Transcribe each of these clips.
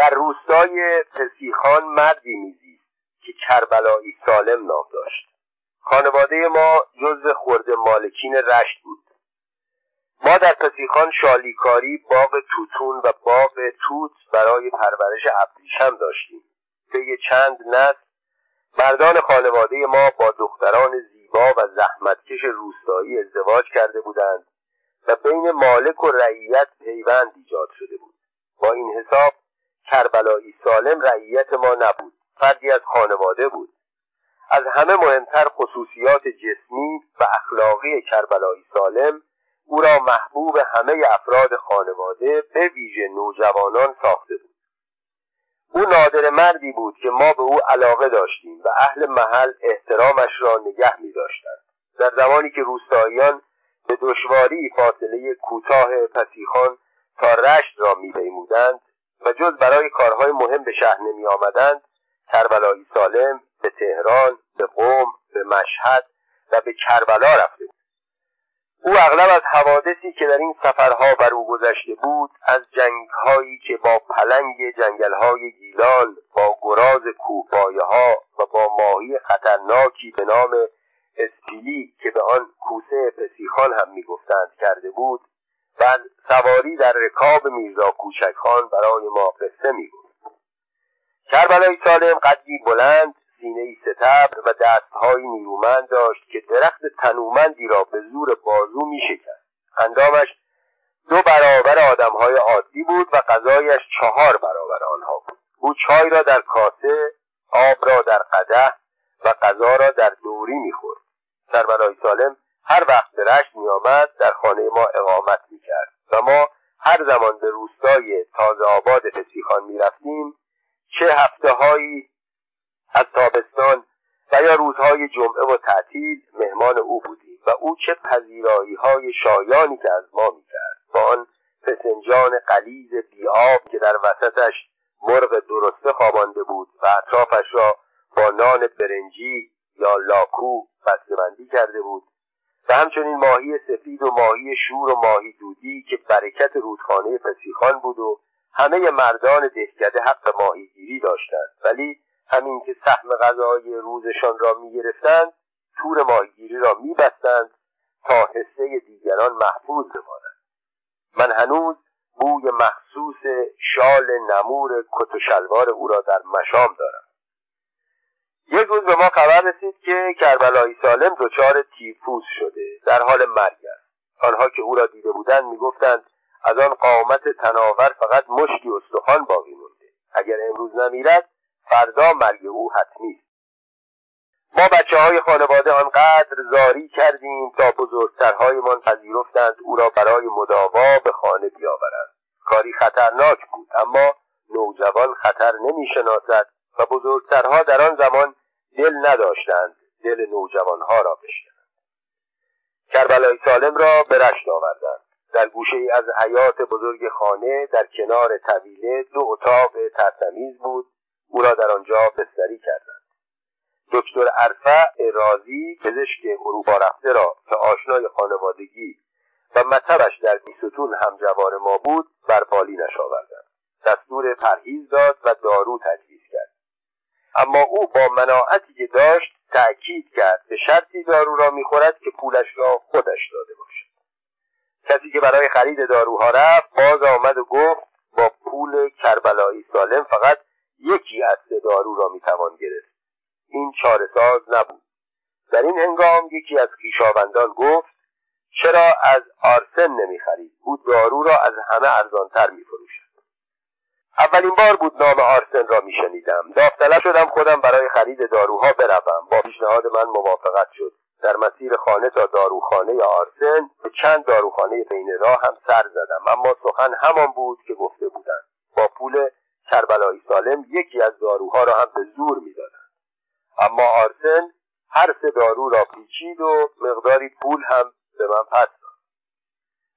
در روستای پسیخان مردی میزید که کربلایی سالم نام داشت. خانواده ما جزو خورده مالکین رشت بود. ما در پسیخان شالیکاری باغ توتون و باغ توت برای پرورش ابریشم داشتیم. طی چند نسل مردان خانواده ما با دختران زیبا و زحمتکش روستایی ازدواج کرده بودند و بین مالک و رعیت پیوند ایجاد شده بود. با این حساب کربلایی سالم رعیت ما نبود. فردی از خانواده بود. از همه مهمتر خصوصیات جسمی و اخلاقی کربلایی سالم او را محبوب همه افراد خانواده به ویژه نوجوانان ساخته بود. او نادر مردی بود که ما به او علاقه داشتیم و اهل محل احترامش را نگه می داشتند در زمانی که روستاییان به دشواری فاصله کوتاه پسیخان تا رشت را می پیمودند و جز برای کارهای مهم به شهر نمی آمدند کربلایی سالم به تهران به قوم به مشهد و به کربلا رفته او اغلب از حوادثی که در این سفرها بر او گذشته بود از جنگهایی که با پلنگ جنگلهای گیلان با گراز کوهپایه ها و با ماهی خطرناکی به نام اسپیلی که به آن کوسه پسیخان هم می‌گفتند کرده بود و سواری در رکاب میرزا کوچکخان برای ما قصه می‌گفت کربلای سالم قدری بلند سینه ستبر و دستهایی نیرومند داشت که درخت تنومندی را به زور بازو می شکست اندامش دو برابر آدمهای عادی بود و غذایش چهار برابر آنها بود. او چای را در کاسه آب را در قده و غذا را در دوری می‌خورد. سربلای سالم هر وقت رشت میآمد در خانه ما اقامت می‌کرد و ما هر زمان به روستای تازه آباد فسیخان می‌رفتیم چه هفته هایی از تابستان و یا روزهای جمعه و تعطیل مهمان او بودیم و او چه پذیرایی های شایانی که از ما می‌کرد. با آن فسنجان قلیز بیاب که در وسطش مرغ درسته خوابانده بود و اطرافش را با نان برنجی یا لاکو بستهبندی کرده بود. و همچنین ماهی سفید و ماهی شور و ماهی دودی که برکت رودخانه فسیخان بود و همه مردان دهکده حق ماهیگیری داشتند. ولی همین که سهم غذای روزشان را می‌گرفتند تور ماهیگیری را میبستند تا حسه دیگران محفوظ بماند من هنوز بوی مخصوص شال نمور کت و شلوار او را در مشام دارم. یک روز به ما خبر رسید که کربلایی سالم دچار تیفوس شده در حال مرگ است. آنها که او را دیده بودند می‌گفتند از آن قامت تناور فقط مشتی استخوان باقی مونده اگر امروز نمیرد فردا مرگ او حتمی است. ما بچه های خانواده آنقدر زاری کردیم تا بزرگترهایمان پذیرفتند او را برای مداوا به خانه بیاورند. کاری خطرناک بود اما نوجوان خطر نمی‌شناسد و بزرگترها در آن زمان دل نداشتند دل نوجوانها را بشکنند. کربلای سالم را به رشت آوردند. در گوشه ای از حیات بزرگ خانه در کنار طویله دو اتاق ترتمیز بود. او را در آنجا بستری کردند. دکتر عرفه رازی پزشک اروپا رفته را که آشنای خانوادگی و مطبش در بیستون همجوار ما بود بر بالینش آوردند. دستور پرهیز داد و دارو تجویز کرد. اما او با مناعتی که داشت تأکید کرد به شرطی دارو را می‌خورد که پولش را خودش داده باشد. کسی که برای خرید داروها رفت باز آمد و گفت با پول کربلایی سالم فقط یکی از دارو را می‌توان گرفت. این چارهساز نبود. در این هنگام یکی از خویشاوندان گفت چرا از آرسن نمی‌خرید؟ او دارو را از همه ارزانتر میفروشد. اولین بار بود نام آرسن را میشنیدم. داوطلب شدم خودم برای خرید داروها بروم. با پیشنهاد من موافقت شد. در مسیر خانه تا داروخانه آرسن به چند داروخانه بین راه هم سر زدم. اما سخن همان بود که گفته بودند. با پول کربلایی سالم یکی از داروها را هم به زور می‌دادند. اما آرسن هر سه دارو را پیچید و مقداری پول هم به من پس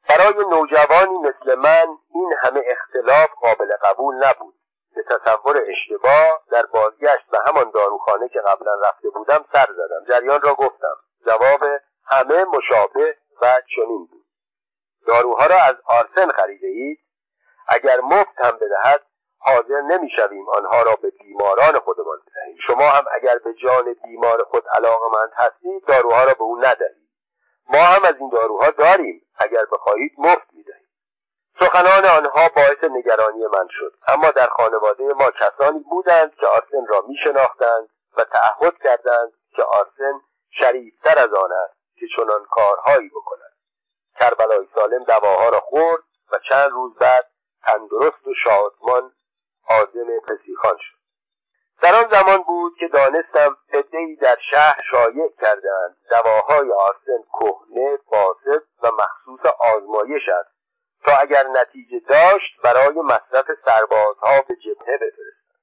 برای نوجوانی مثل من این همه اختلاف قابل قبول نبود. به تصور اشتباه در بازگشت به همان داروخانه که قبلا رفته بودم سر زدم. جریان را گفتم. جواب همه مشابه و چنین بود. داروها را از آرسن خریده اید؟ اگر مفت هم بدهد حاضر نمی‌شویم آنها را به بیماران خودمان بدهیم. شما هم اگر به جان بیمار خود علاقمند هستید داروها را به او ندهید. ما هم از این داروها داریم اگر بخواهید مفت می‌دهیم سخنان آنها باعث نگرانی من شد اما در خانواده ما کسانی بودند که آرسن را میشناختند و تعهد کردند که آرسن شریفتر از آن است که چنان کارهایی بکند. کربلای سالم دواها را خورد و چند روز بعد تندرست و شادمان عازم پسیخان شد. در آن زمان بود که دانستم عدهای در شهر شایع کردند دواهای آرسن کهنه فاسد و مخصوص آزمایش است. تا اگر نتیجه داشت برای مصرف سربازها به جبهه بفرستند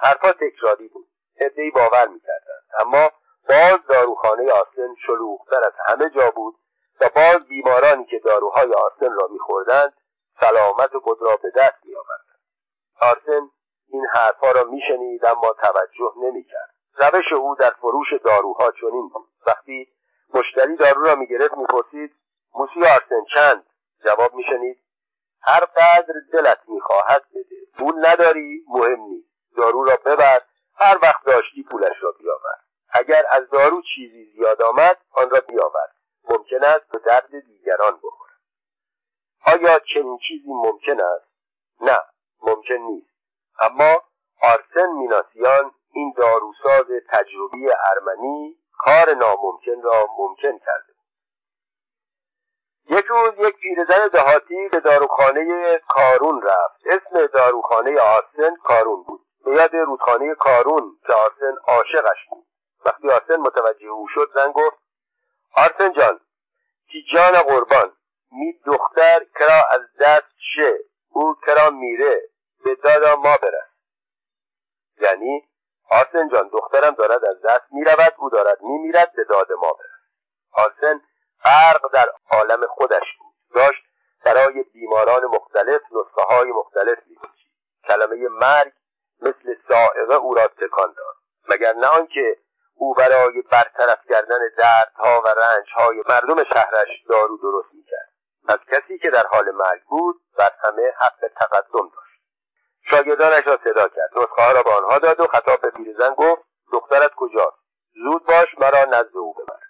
حرفها تکراری بود. عدهای باور می‌کردند. اما باز داروخانه آرسن شلوغتر از همه جا بود و باز بیمارانی که داروهای آرسن را میخوردند سلامت خود را به دست میآوردند. آرسن این حرفها را میشنید اما توجه نمی‌کرد. روش او در فروش داروها چنین بود. وقتی مشتری دارو را می‌گرفت می‌پرسید موسی آرسن چند؟ جواب میشنید هر قدر دلت می‌خواهد بده. پول نداری مهم نیست. دارو را ببر هر وقت داشتی پولش را بیاور. اگر از دارو چیزی زیاد آمد آن را بیاور. ممکن است به درد دیگران بخورد آیا چنین چیزی ممکن است؟ نه ممکن نیست. اما آرسن میناسیان این داروساز تجربی ارمنی کار ناممکن را ممکن کرده یک روز یک پیرزن دهاتی به داروخانه کارون رفت. اسم داروخانه آرسن کارون بود. به یاد رودخانه کارون که آرسن عاشقش بود. وقتی آرسن متوجه او شد زن گفت آرسن جان کی جان قربان می دختر کرا از دست شه. او کرا میره. به دادا ما برس یعنی آرسن جان دخترم دارد از دست می‌رود او دارد میمیرد به داد ما برس آرسن فرق در عالم خودش بود. داشت برای بیماران مختلف نسخه های مختلف می‌کشید کلمه مرگ مثل سائقه او را تکان داد. مگر نه آنکه او برای برطرف کردن دردها و رنجهای مردم شهرش دارو درست می‌کرد. از کسی که در حال مرگ بود بر همه حق تقدم داشت. شاگردانش را صدا کرد. نسخه را به آنها داد و خطاب به پیرزن گفت دخترت کجاست؟ زود باش مرا نزد او ببر.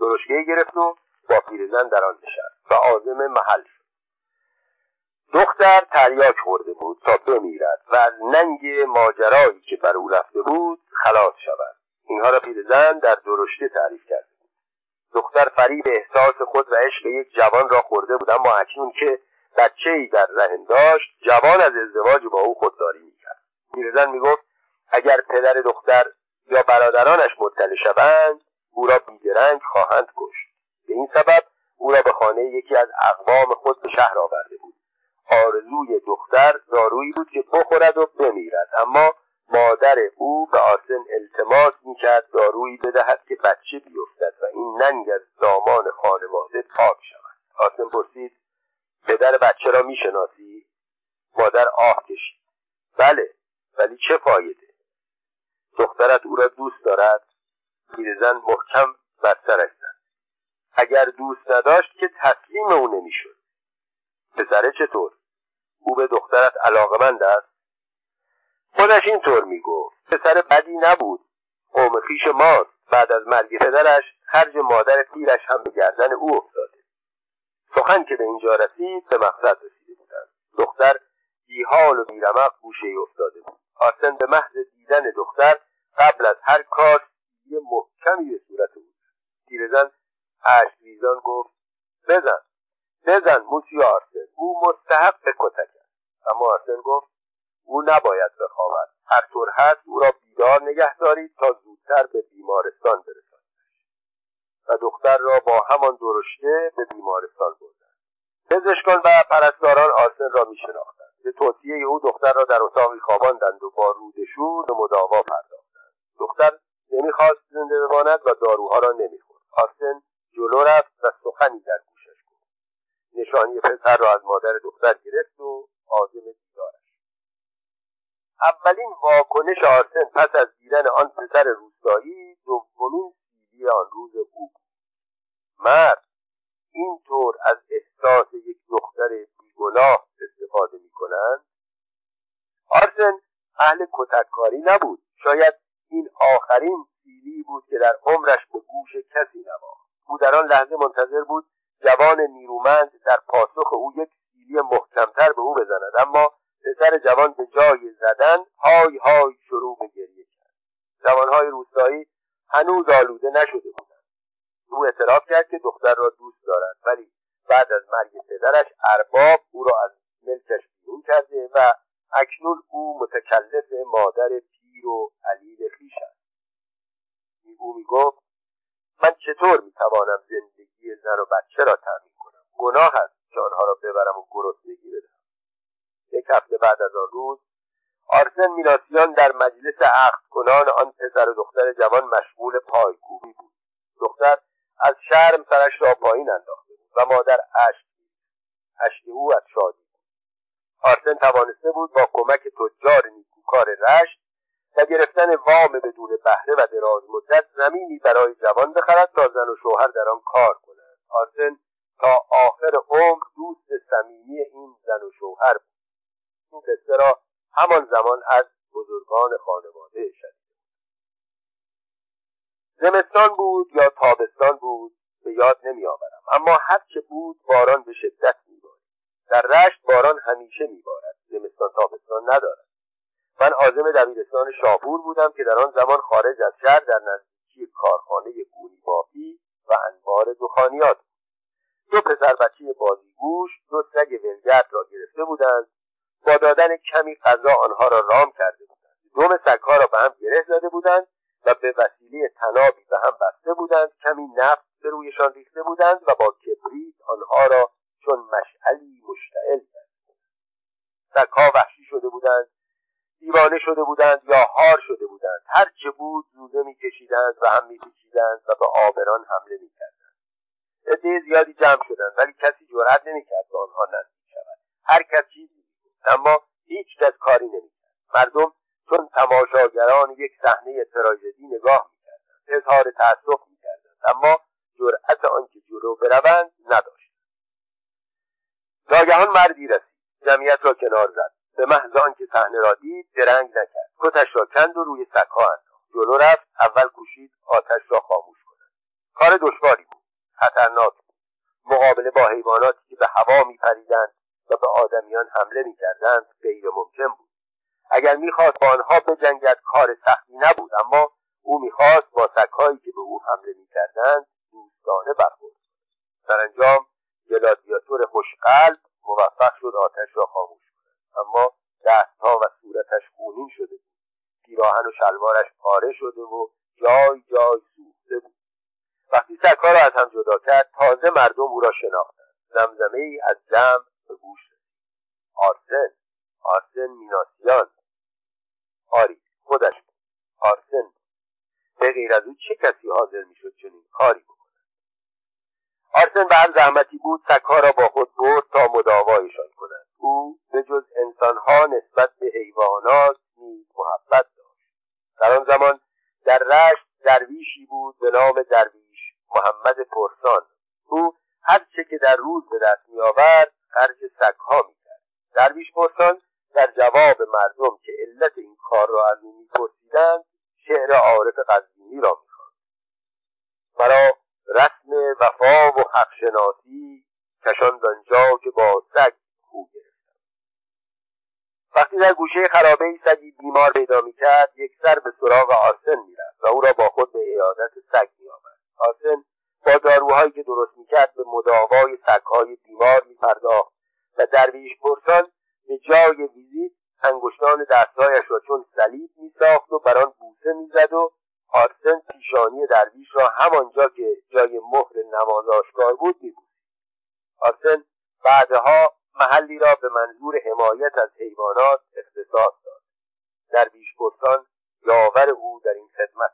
درشگه گرفت و با پیرزن در آن نشست و عازم محل شد. دختر تریاک خورده بود تا بمیرد و از ننگ ماجرایی که بر او رفته بود خلاص شود. اینها را پیرزن در درشته تعریف بود دختر فریب احساس خود و عشق یک جوان را خورده بود اما اکنون که بچه ای در رحم داشت جوان از ازدواج با او خودداری می‌کرد. پیرزن می‌گفت اگر پدر دختر یا برادرانش مطلع شوند او را بیدرنگ خواهند کشت. به این سبب او را به خانه یکی از اقوام خود به شهر آورده بود. آرزوی دختر دارویی بود که بخورد و بمیرد. اما مادر او به آرسن التماس می‌کرد دارویی بدهد که بچه بیفتد و این ننگ از دامان خانواده پاک شود. آرسن پرسید پدر بچه را می‌شناسی؟ مادر آه کشید. بله ولی چه فایده؟ دخترت او را دوست دارد؟ پیرزن محکم بر سرش زد اگر دوست نداشت که تسلیم او نمی‌شد. پسره چطور؟ او به دخترت علاقمند است؟ خودش اینطور می‌گفت. پسر بدی نبود. قوم خیش ماست. بعد از مرگ پدرش خرج مادر پیرش هم به گردن او افتاده. سخن که به اینجا رسید به مقصد رسیده بودند. دختر بیحال و بیرمق گوشه ای افتاده بود. آرسن به محض دیدن دختر قبل از هر کار یه محکمی به صورت بود. پیرزن اشک ریزان گفت بزن بزن موسی آرسن او مستحق کتک است. اما آرسن گفت او نباید بخوابد. هر طور هست او را بیدار نگه دارید تا زودتر به بیمارستان برسانید و دختر را با همان درشته به بیمارستان بردند. پزشکان و پرستاران آرسن را میشناختند. به توصیه او دختر را در اتاقی خواباندند و با رودشور به مداوا پرداختند. دختر نمی‌خواست زنده بماند و داروها را نمی‌خورد. آرسن جلو رفت و سخنی در گوشش گفت. نشانی پسر را از مادر دختر گرفت و عازم دیدارش. اولین واکنش آرسن پس از دیدن آن پسر روستایی دومین سیدی آن روز او مرد اینطور از احساس یک دختر بیگناه استفاده می کنند اهل کتککاری نبود. شاید این آخرین سیلی بود که در عمرش به گوش کسی نواخت. او در آن لحظه منتظر بود جوان نیرومند در پاسخ او یک سیلی محکمتر به او بزند. اما پسر جوان به جای زدن های های شروع به گریه کرد. جوانهای روستایی هنوز آلوده نشده بودند. او اعتراف کرد که دختر را دوست دارد ولی بعد از مرگ پدرش ارباب او را از ملکش بیرون کرده و اکنون او متکلف مادر پیر و علیل خیش است. او می‌گفت من چطور می‌توانم زندگی زن و بچه را تعمین کنم؟ گناه است که آنها را ببرم و گرسنگی بدهم. یک هفته بعد از آن روز آرسن میناسیان در مجلس عقد کنان آن پسر و دختر جوان مشغول پایکوبی بود. دختر از شرم سرش را پایین انداخته بود و مادر اشک اشک او از شادی بود. آرسن توانسته بود با کمک تجار نیکوکار رشت و گرفتن وام بدون بهره و دراز مدت زمینی برای جوان بخرد تا زن و شوهر در آن کار کنند. آرسن تا آخر عمر دوست صمیمی این زن و شوهر بود. این قصه را همان زمان از بزرگان خانواده شنیده زمستان بود یا تابستان بود به یاد نمیآورم اما هرچه بود باران به شدت میبارید در رشت باران همیشه میبارد زمستان تابستان ندارد. من عازم دبیرستان شاپور بودم که در آن زمان خارج از شهر در نزدیکی کارخانه گونی بافی و انبار دخانیات دو پسر بچه بازیگوش دو سگ ولگرد را گرفته بودند با دادن کمی غذا آنها را رام کرده بودند. دوم سگها را به هم گره زده بودند و به وسیله تنابی به هم بسته بودند کمی نفت به رویشان ریخته بودند و با کبریت آنها را چون مشعلی مشتعل کرده سگها وحشی شده بودند دیوانه شده بودند یا هار شده بودند. هر چه بود زوزه میکشیدند و هم میپیچیدند و به آبران حمله می‌کردند. عده زیادی جمع شدند ولی کسی جرأت نمی‌کرد به آنها نزدیک شود. هر کس چیزی اما هیچ کس کاری نمی‌کرد. مردم چون تماشاگران یک صحنه تراژدی نگاه می‌کردند اظهار تأسف می‌کردند اما جرأت آنکه جلو بروند نداشت. ناگهان مردی رسید. جمعیت را کنار زد. به محض آنکه صحنه را دید درنگ نکرد. کتش را کند و روی سکها انداخت. جلو رفت. اول کوشید آتش را خاموش کند. کار دشواری بود. خطرناک بود. مقابله با حیواناتی که به هوا میپریدند و به آدمیان حمله می‌کردند غیر ممکن بود. اگر می‌خواست با آنها بجنگد کار سختی نبود. اما او می‌خواست با سگهایی که به او حمله می‌کردند دوستانه برخورد سرانجام گلادیاتور خوشقلب موفق شد آتش را خاموش کند. اما دستها و صورتش خونین شده بود. پیراهن و شلوارش پاره شده و جای جای سوخته بود. وقتی سگها را از هم جدا کرد تازه مردم او را شناختند. زمزمه ای از جمع به گوش آرسن آرسن میناسیان. آری خودش. بود آرسن. به غیر از او چه کسی حاضر می‌شد چنین کاری بکند؟ آرسن به هر زحمتی بود سگها را با خود برد تا مداوایشان کند او به جز انسانها نسبت به حیوانات نیز محبت داشت. در آن زمان در رشت درویشی بود به نام درویش محمد پرسان. او هر چه که در روز به دست میآورد خرج سگها می‌کرد. درویش پرسان در جواب مردم که علت این کار را از او میپرسیدند شعر عارف قزوینی را می‌خواند. مرا رسم وفا و حق شناسی کشان آنجا که با سگ خو گرفتم. وقتی در گوشه خرابه ای سگی بیمار پیدا می‌کرد یک سر به سراغ آرسن می‌رفت و او را با خود به عیادت سگ میآورد. آرسن با داروهایی که درست می‌کرد به مداوای سگهای بیمار میپرداخت و درویش پرسان به جای ویزیت انگشتان دستهایش را چون صلیب میساخت و بر آن بوسه می‌زد و آرسن پیشانی درویش را همانجا که جای مهر نماز آشکار بود میبود آرسن بعدها محلی را به منظور حمایت از حیوانات اختصاص داد. درویش پرسان یاور او در این خدمت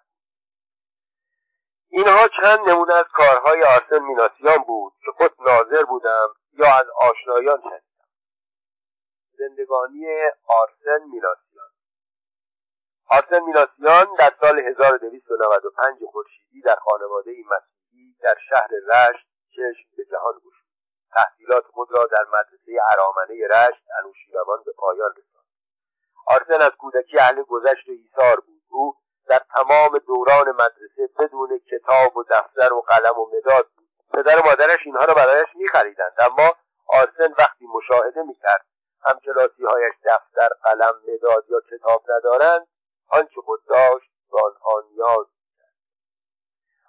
اینها چند نمونه از کارهای آرسن میناسیان بود که خود ناظر بودم یا از آشنایان شنیدم. زندگانی آرسن میناسیان. آرسن میناسیان در سال 1295 خورشیدی در خانواده مسیحی در شهر رشت چشم به جهان گشود. تحصیلات خود را در مدرسه ارامنه رشت انوشیروان به پایان رساند. آرسن از کودکی اهل گذشت و ایثار بود. او در تمام دوران مدرسه بدون کتاب و دفتر و قلم و مداد بود. پدر و مادرش اینها را برایش میخریدند اما آرسن وقتی مشاهده می‌کرد همکلاسی هایش دفتر قلم مداد یا کتاب ندارند آنچه خود داشت به آنها نیاز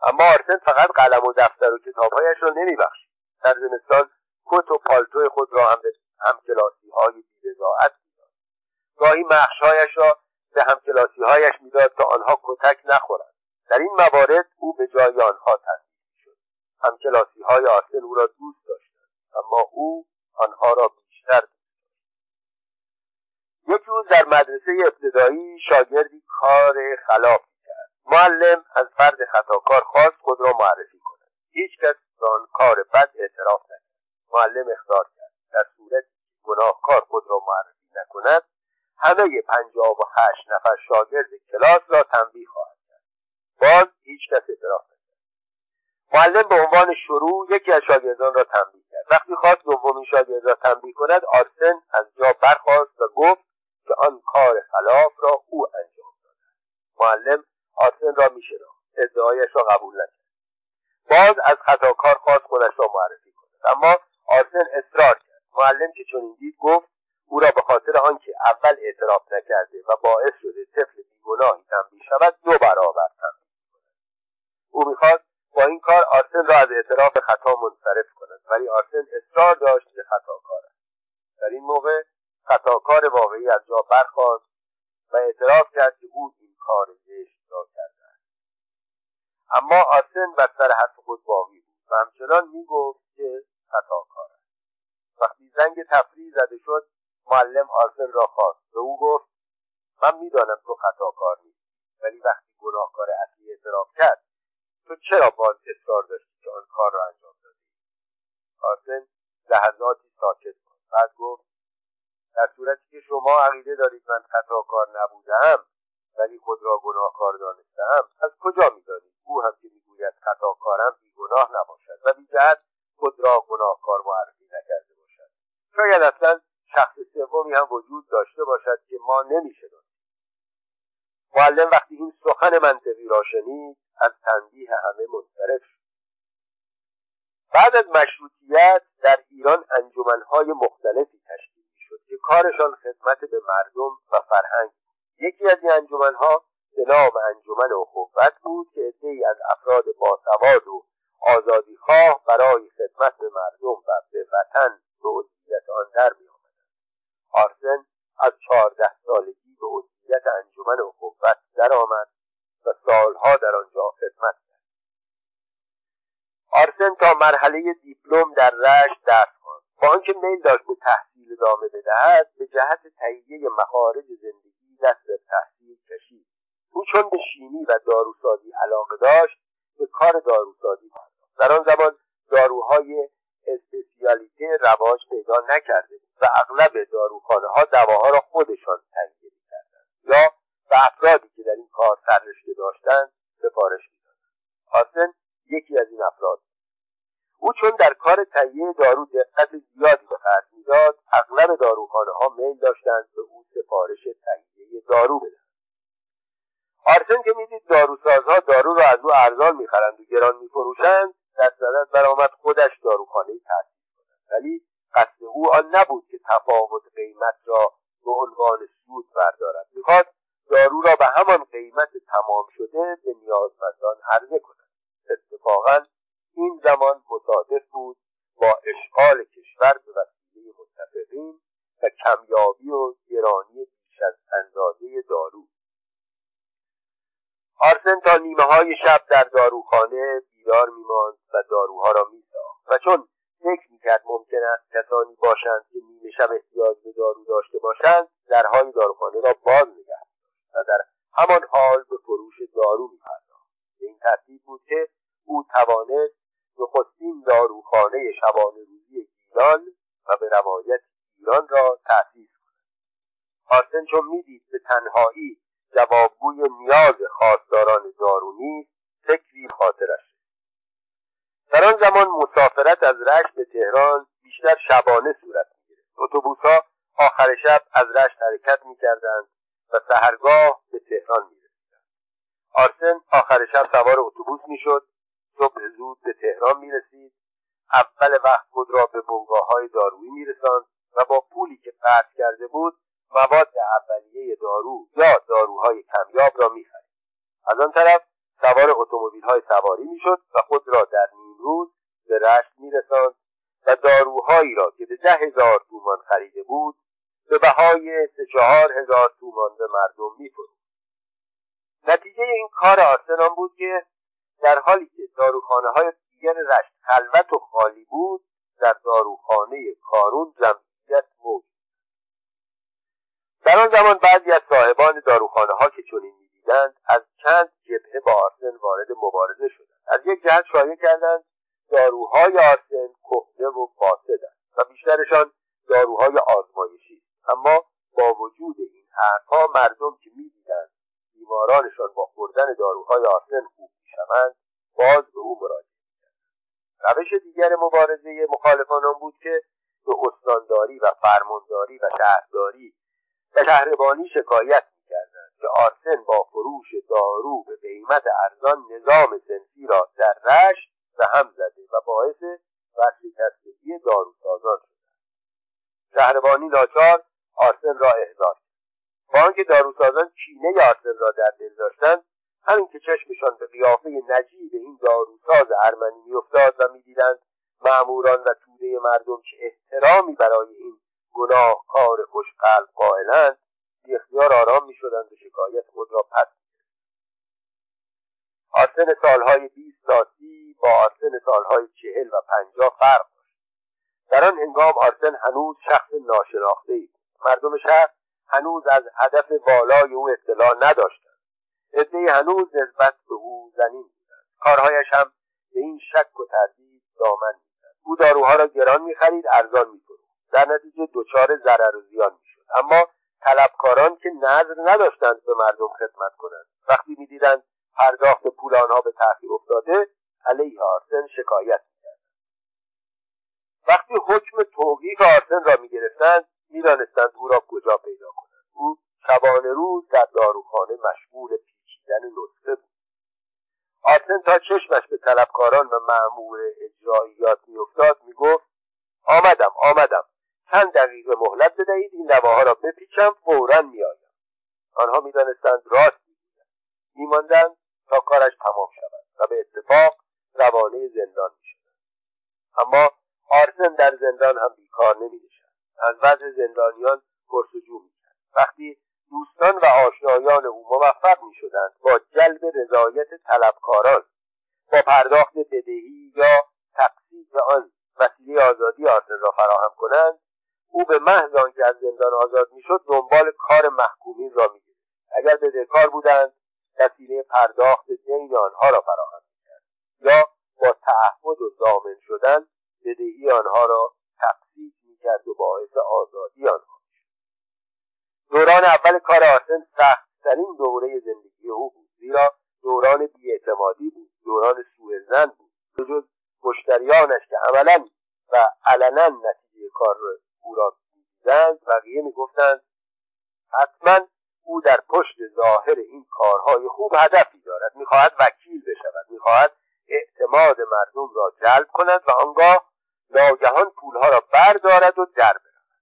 اما آرسن فقط قلم و دفتر و کتابهایش را نمیبخشید. در زمستان کت و پالتو خود را هم به همکلاسی های می‌داد. گاهی مخشهایش را به همکلاسی هایش می‌داد تا آنها کتک نخورند. در این موارد او به جای آنها تنبیه می‌شد. همکلاسی های آرسن او را دوست داشتند اما او آنها را بیشتر یک روز در مدرسه ابتدایی شاگردی کار خلاف کرد. معلم از فرد خطاکار خواست خود را معرفی کند. هیچ کس به آن کار بد اعتراف نکرد. معلم اختار کرد. در صورت گناهکار خود را معرفی نکند همه پنجاه و هشت نفر شاگرد کلاس را تنبیه خواهد کرد. باز هیچ کس اعتراف نکرد. معلم به عنوان شروع یکی از شاگردان را تنبیه کرد. وقتی خواست دومین شاگرد را تنبیه کند آرسن از جا برخواست و گفت که آن کار خلاف را او انجام داده معلم آرسن را میشناخت. ادعایش را قبول نکرد. باز از خطاکار خواست خودش را معرفی کند. اما آرسن اصرار کرد. معلم که چنین دید گفت او را به خاطر آنکه اول اعتراف نکرده و باعث شده طفل بیگناهی تنبیه شود دو برابر تنبیه او می‌خواست با این کار آرسن را از اعتراف خطا منصرف کند ولی آرسن اصرار داشت که خطاکار است. در این موقع خطاکار واقعی از جا برخواست و اعتراف کرد که او این کار زشت را کرده است. اما آرسن بر سر حرف خود باقی بود و همچنان می‌گفت که خطاکار است. وقتی زنگ تفریح زده شد معلم آرسن را خواست. به او گفت من می‌دانم تو خطاکار نیستی ولی وقتی گناهکار اصلی اعتراف کرد تو چرا باز اصرار داشتی که آن کار را انجام دادی؟ آرسن لحظاتی ساکت بود. بعد گفت در صورتی که شما عقیده دارید من خطاکار نبودم ولی خود را گناهکار دانستم از کجا می‌دانید؟ او هم که می‌گوید خطاکارم بیگناه نباشد و بیجهت خود را گناهکار معرفی نکرده باشد. شاید اصلا شخص سومی هم وجود داشته باشد که ما نمی‌شناسیم. معلم وقتی این سخن منطقی را شنید از تنبیه همه منصرف شد. بعد از مشروطیت در ایران انجمنهای مختلفی تشکیل می‌شد که کارشان خدمت به مردم و فرهنگ یکی از این انجمنها به نام انجمن اخوت بود که عدهای از افراد باسواد و آزادیخواه برای خدمت به مردم و به وطن به عضویت آن در می آرسن از چهارده سالگی به عضویت انجمن اخوت درآمد و سالها در آنجا خدمت کرد. آرسن تا مرحله دیپلم در رشت درس خواند. با آنکه میل داشت به تحصیل ادامه بدهد به جهت تهیه مخارج زندگی دست به تحصیل کشید. او چون به شیمی و داروسازی علاقه داشت به کار داروسازی پرداخت. در آن زمان داروهای اسپسیالیته رواج پیدا نکرده و اغلب داروخانه ها دواها را خودشان تهیه می‌کردند یا به افرادی که در این کار سررشته داشتند سفارش می‌دادند. حاسن یکی از این افراد او چون در کار تهیه دارو دقت زیادی به خرج می‌داد اغلب داروخانه ها میل داشتند به او سفارش تهیه دارو بدهند. آرسن که می‌دید داروسازها دارو را از او ارزان می‌خرند و گران میفروشند در صدد برآمد خودش داروخانه تأسیس کند. ولی قصد او آن نبود که تفاوت قیمت را به عنوان سود بردارد. می‌خواست دارو را به همان قیمت تمام شده به نیازمندان عرضه کند. اتفاقا این زمان مصادف بود با اشغال کشور به وسیله متفقین و کمیابی و گرانی بیش از اندازه دارو. آرسن تا نیمه های شب در داروخانه بیدار میماند و داروها را میساخت. و چون فکر می‌کرد ممکن است کسانی باشند که نیمه شب احتیاج به دارو داشته باشند درهای داروخانه را باز نگه و در همان حال به فروش دارو میپرداخت. به این ترتیب بود که او توانست نخستین داروخانه شبانه روزی گیلان و به روایت ایران را تأسیس کند. آرسن چون می‌دید به تنهایی جوابگوی نیاز خواستاران دارو نیست فکری خاطرش در آن زمان مسافرت از رشت به تهران بیشتر شبانه صورت می‌گرفت. اتوبوسها آخر شب از رشت حرکت می‌کردند و سهرگاه به تهران می‌رسیدند. آرسن آخر شب سوار اتوبوس می‌شد. صبح زود به تهران می‌رسید. اول وقت خود را به بنگاه دارویی میرساند و با پولی که قرض کرده بود مواد اولیه دارو یا داروهای کمیاب را می‌خرید. از آن طرف سوار اتومبیل های سواری می‌شد و خود را در نیم روز به رشت میرساند و داروهایی را که به ده هزار تومان خریده بود به بهای سه چهار هزار تومان به مردم میفروخت. نتیجه این کار آرسن بود که در حالی که داروخانه های دیگر رشت خلوت و خالی بود در داروخانه کارون جمعیت موجود در آن زمان بعضی از صاحبان داروخانه ها که چنین می‌دیدند از چند جبهه با آرسن وارد مبارزه شدند. از یک جهت شایع کردند داروهای آرسن کهنه و فاسدند و بیشترشان داروهای آزمایشی. اما با وجود این حرفها مردم که می‌دیدند بیمارانشان با خوردن داروهای آرسن خوب می‌شوند باز به او مراجعه روش دیگر مبارزه مخالفان آن بود که به استانداری و فرمانداری و شهرداری و شهربانی شکایت می‌کردند که آرسن با فروش دارو به قیمت ارزان نظام سنفی را در رشت به هم زده و باعث ورشکستگی داروسازان شده شهربانی لاچار آرسن را احضار با آنکه داروسازان کینه آرسن را در دل داشتند همین که چشمشان به قیافه نجیب این داروساز ارمنی میافتاد و می‌دیدند معموران و توده مردم که احترامی برای این گناهکار خوشقلب قائلند بی آرام می‌شدند و شکایت خود را پس آرسن سالهای بیست تا سی با آرسن سالهای چهل و پنجاه فرق داشت. در آن هنگام آرسن هنوز شخص ناشناخته ای مردم شهر هنوز از هدف والای او اطلاع نداشتند. عدهای هنوز نسبت به او زنین بودند. کارهایش هم به این شک و تردید دامن می‌زد. او داروها را گران می‌خرید ارزان میفروخت. در نتیجه دچار ضرر و زیان می‌شد. اما طلبکاران که نظر نداشتند به مردم خدمت کنند. وقتی می‌دیدند پرداخت پول آنها به تاخیر افتاده علیه آرسن شکایت می‌کردند. وقتی حکم توقیف آرسن را می‌گرفتند می‌دانستند او را کجا پیدا کنند. او شبانه روز در داروخانه مشغول پیچیدن نسخه بود. آرسن تا چشمش به طلبکاران و معمور اجراییات میافتاد می‌گفت آمدم آمدم. چند دقیقه مهلت بدهید این دواها را بپیچم فورا میآیم. آنها می‌دانستند راست می‌گویند. میماندند تا کارش تمام شود و به اتفاق روانه زندان می‌شدند. اما آرسن در زندان هم بیکار نمینشست. از وضع زندانیان پرسجو می‌کرد. وقتی دوستان و آشنایان او موفق می‌شدند با جلب رضایت طلبکاران با پرداخت بدهی یا تقسیط آن وسیله آزادی آرسن را فراهم کنند او به محض آنکه از زندان آزاد می‌شد دنبال کار محکومین را می‌گرفت. اگر بدهکار بودند وسیله پرداخت دین آنها را فراهم می‌کرد. یا با تعهد و ضامن شدن بدهی آنها را تقسیط می‌کرد و باعث آزادی آنها می‌شد. دوران اول کار آرسن سختترین دوره زندگی او بود زیرا دوران بیاعتمادی بود دوران سوء بود. بجز مشتریانش که عملا و علنا نتیجه کار او را می‌دیدند بقیه می‌گفتند حتما او در پشت ظاهر این کارهای خوب هدفی دارد. می‌خواهد وکیل بشود. می‌خواهد اعتماد مردم را جلب کند و آنگاه ناگهان پولها را بردارد و در برود.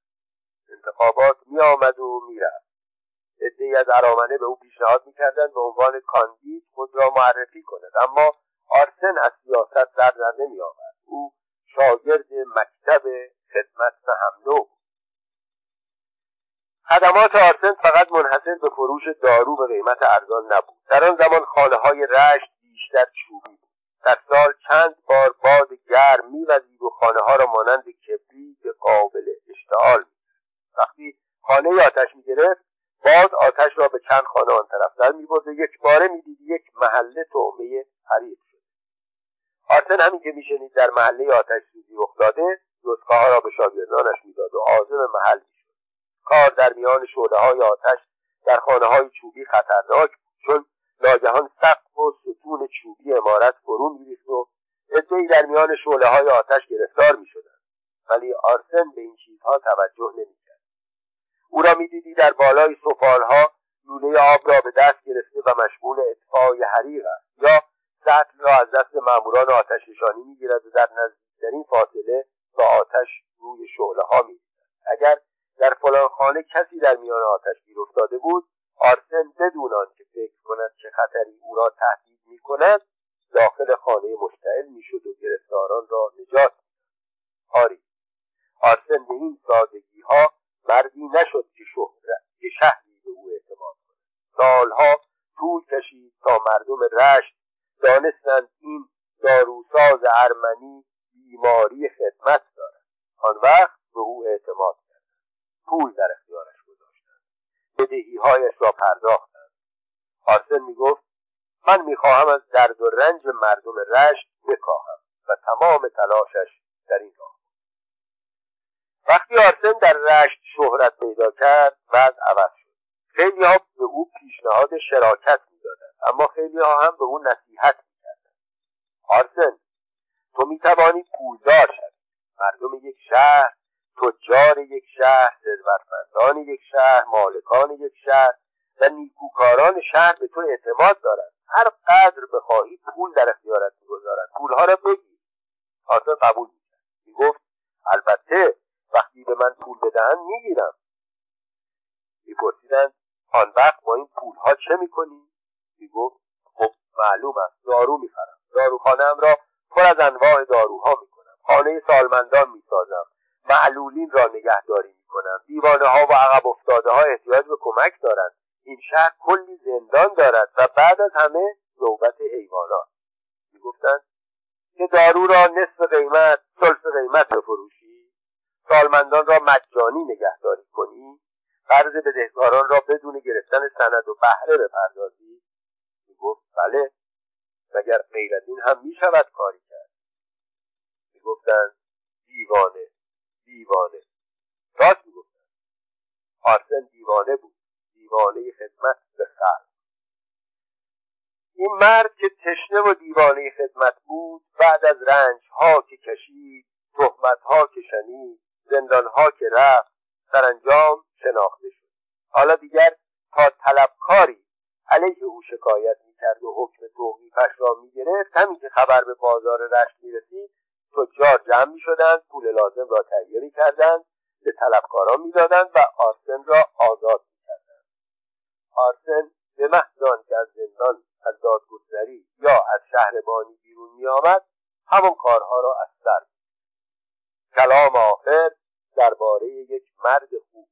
انتخابات میآمد و می‌رفت. عدهای از ارامنه به او پیشنهاد می‌کردند به عنوان کاندید خود را معرفی کند. اما آرسن از سیاست در نمیآورد او شاگرد مکتب خدمت و حمله بود خدمات آرسن فقط منحصر به فروش دارو به قیمت ارزان نبود. در آن زمان خانه های رشت بیشتر چوبی بود. در سال چند بار باد گرم میوزید و خانه ها را مانند کبریت قابل اشتعال وقتی خانه آتش می‌گرفت باد آتش را به چند خانه آن طرفتر می‌برد و یک باره می‌دید یک محله تعمه حریق شد. آرسن همین که میشنید در محله آتش سوزی افتاده نسخه ها را به شاگردانش می‌داد و عازم محل کار در میان شعله های آتش در خانه های چوبی خطرناک بود چون ناگهان سقف و ستون چوبی امارت فرو میریخت و عدهای در میان شعله های آتش گرفتار می‌شدند. ولی آرسن به این چیزها توجه نمی‌کرد. او را می‌دیدی در بالای سفالها لوله آب را به دست گرفته و مشغول اطفای حریق است. یا سطل را از دست ماموران آتش نشانی می‌گیرد و در نزدیکترین فاصله با آتش روی شعله ها اگر در فلان خانه کسی در میان آتش گیر افتاده بود آرسن بدون که فکر کند که خطری او را تهدید می کند داخل خانه مشتعل می‌شد و گرفتاران را نجات آری آرسن به این سادگی ها مردی نشد که شهرت که شهری به او اعتماد کند. سالها طول کشید تا مردم رشت دانستند این داروساز ارمنی بیماری خدمت دارد. آن وقت به او اعتماد کردند پول در اختیارش گذاشتند. بدهیهایش را پرداختند. آرسن می‌گفت من می‌خواهم از درد و رنج مردم رشت بکاهم و تمام تلاشش در این راه. وقتی آرسن در رشت شهرت پیدا کرد بعد عوض شد. خیلی ها به او پیشنهاد شراکت می‌دادند اما خیلی ها هم به او نصیحت می‌کردند. آرسن تو می‌توانی پولدار شوی. مردم یک شهر تجار یک شهر ثروتمندان یک شهر مالکان یک شهر و نیکوکاران شهر به تو اعتماد دارند. هر قدر بخواهی پول در اختیارت می‌گذارند. پولها را بگیر. حاصل قبول می‌کرد می‌گفت البته وقتی به من پول بدهند می‌گیرم. میپرسیدند آن وقت با این پولها چه می‌کنی؟ می‌گفت خب معلوم است. دارو می‌خرم. داروخانهام را پر از انواع داروها می‌کنم. خانه سالمندان می‌سازم. معلولین را نگهداری می‌کنم. دیوانه ها و عقب افتاده ها احتیاج به کمک دارند. این شهر کلی زندان دارد و بعد از همه نوبت حیوانات. می‌گفتند که دارو را نصف قیمت سلف قیمت بفروشی. سالمندان را مجانی نگهداری کنی. قرض بدهکاران را بدون گرفتن سند و بهره بپردازی. می‌گفت بله. مگر غیر از این هم می‌شود کاری کرد. می‌گفتند دیوانه دیوانه. راست می‌گفتند. آرسن دیوانه بود دیوانه خدمت به خلق. این مرد که تشنه و دیوانه خدمت بود بعد از رنج ها که کشید تهمت ها که شنید زندان ها که رفت سرانجام شناخته شد. حالا دیگر تا طلبکاری علیه او شکایت می‌کرد و حکم توقیفش را می‌گرفت. همین که خبر به بازار رشت می‌رسید تجار جمع می‌شدند پول لازم را تهیه می‌کردند به طلبکاران می‌دادند و آرسن را آزاد می‌کردند. آرسن به محض که از زندان از دادگستری یا از شهربانی بیرون میآمد همان کارها را از سر کلام آخر درباره یک مرد خوب.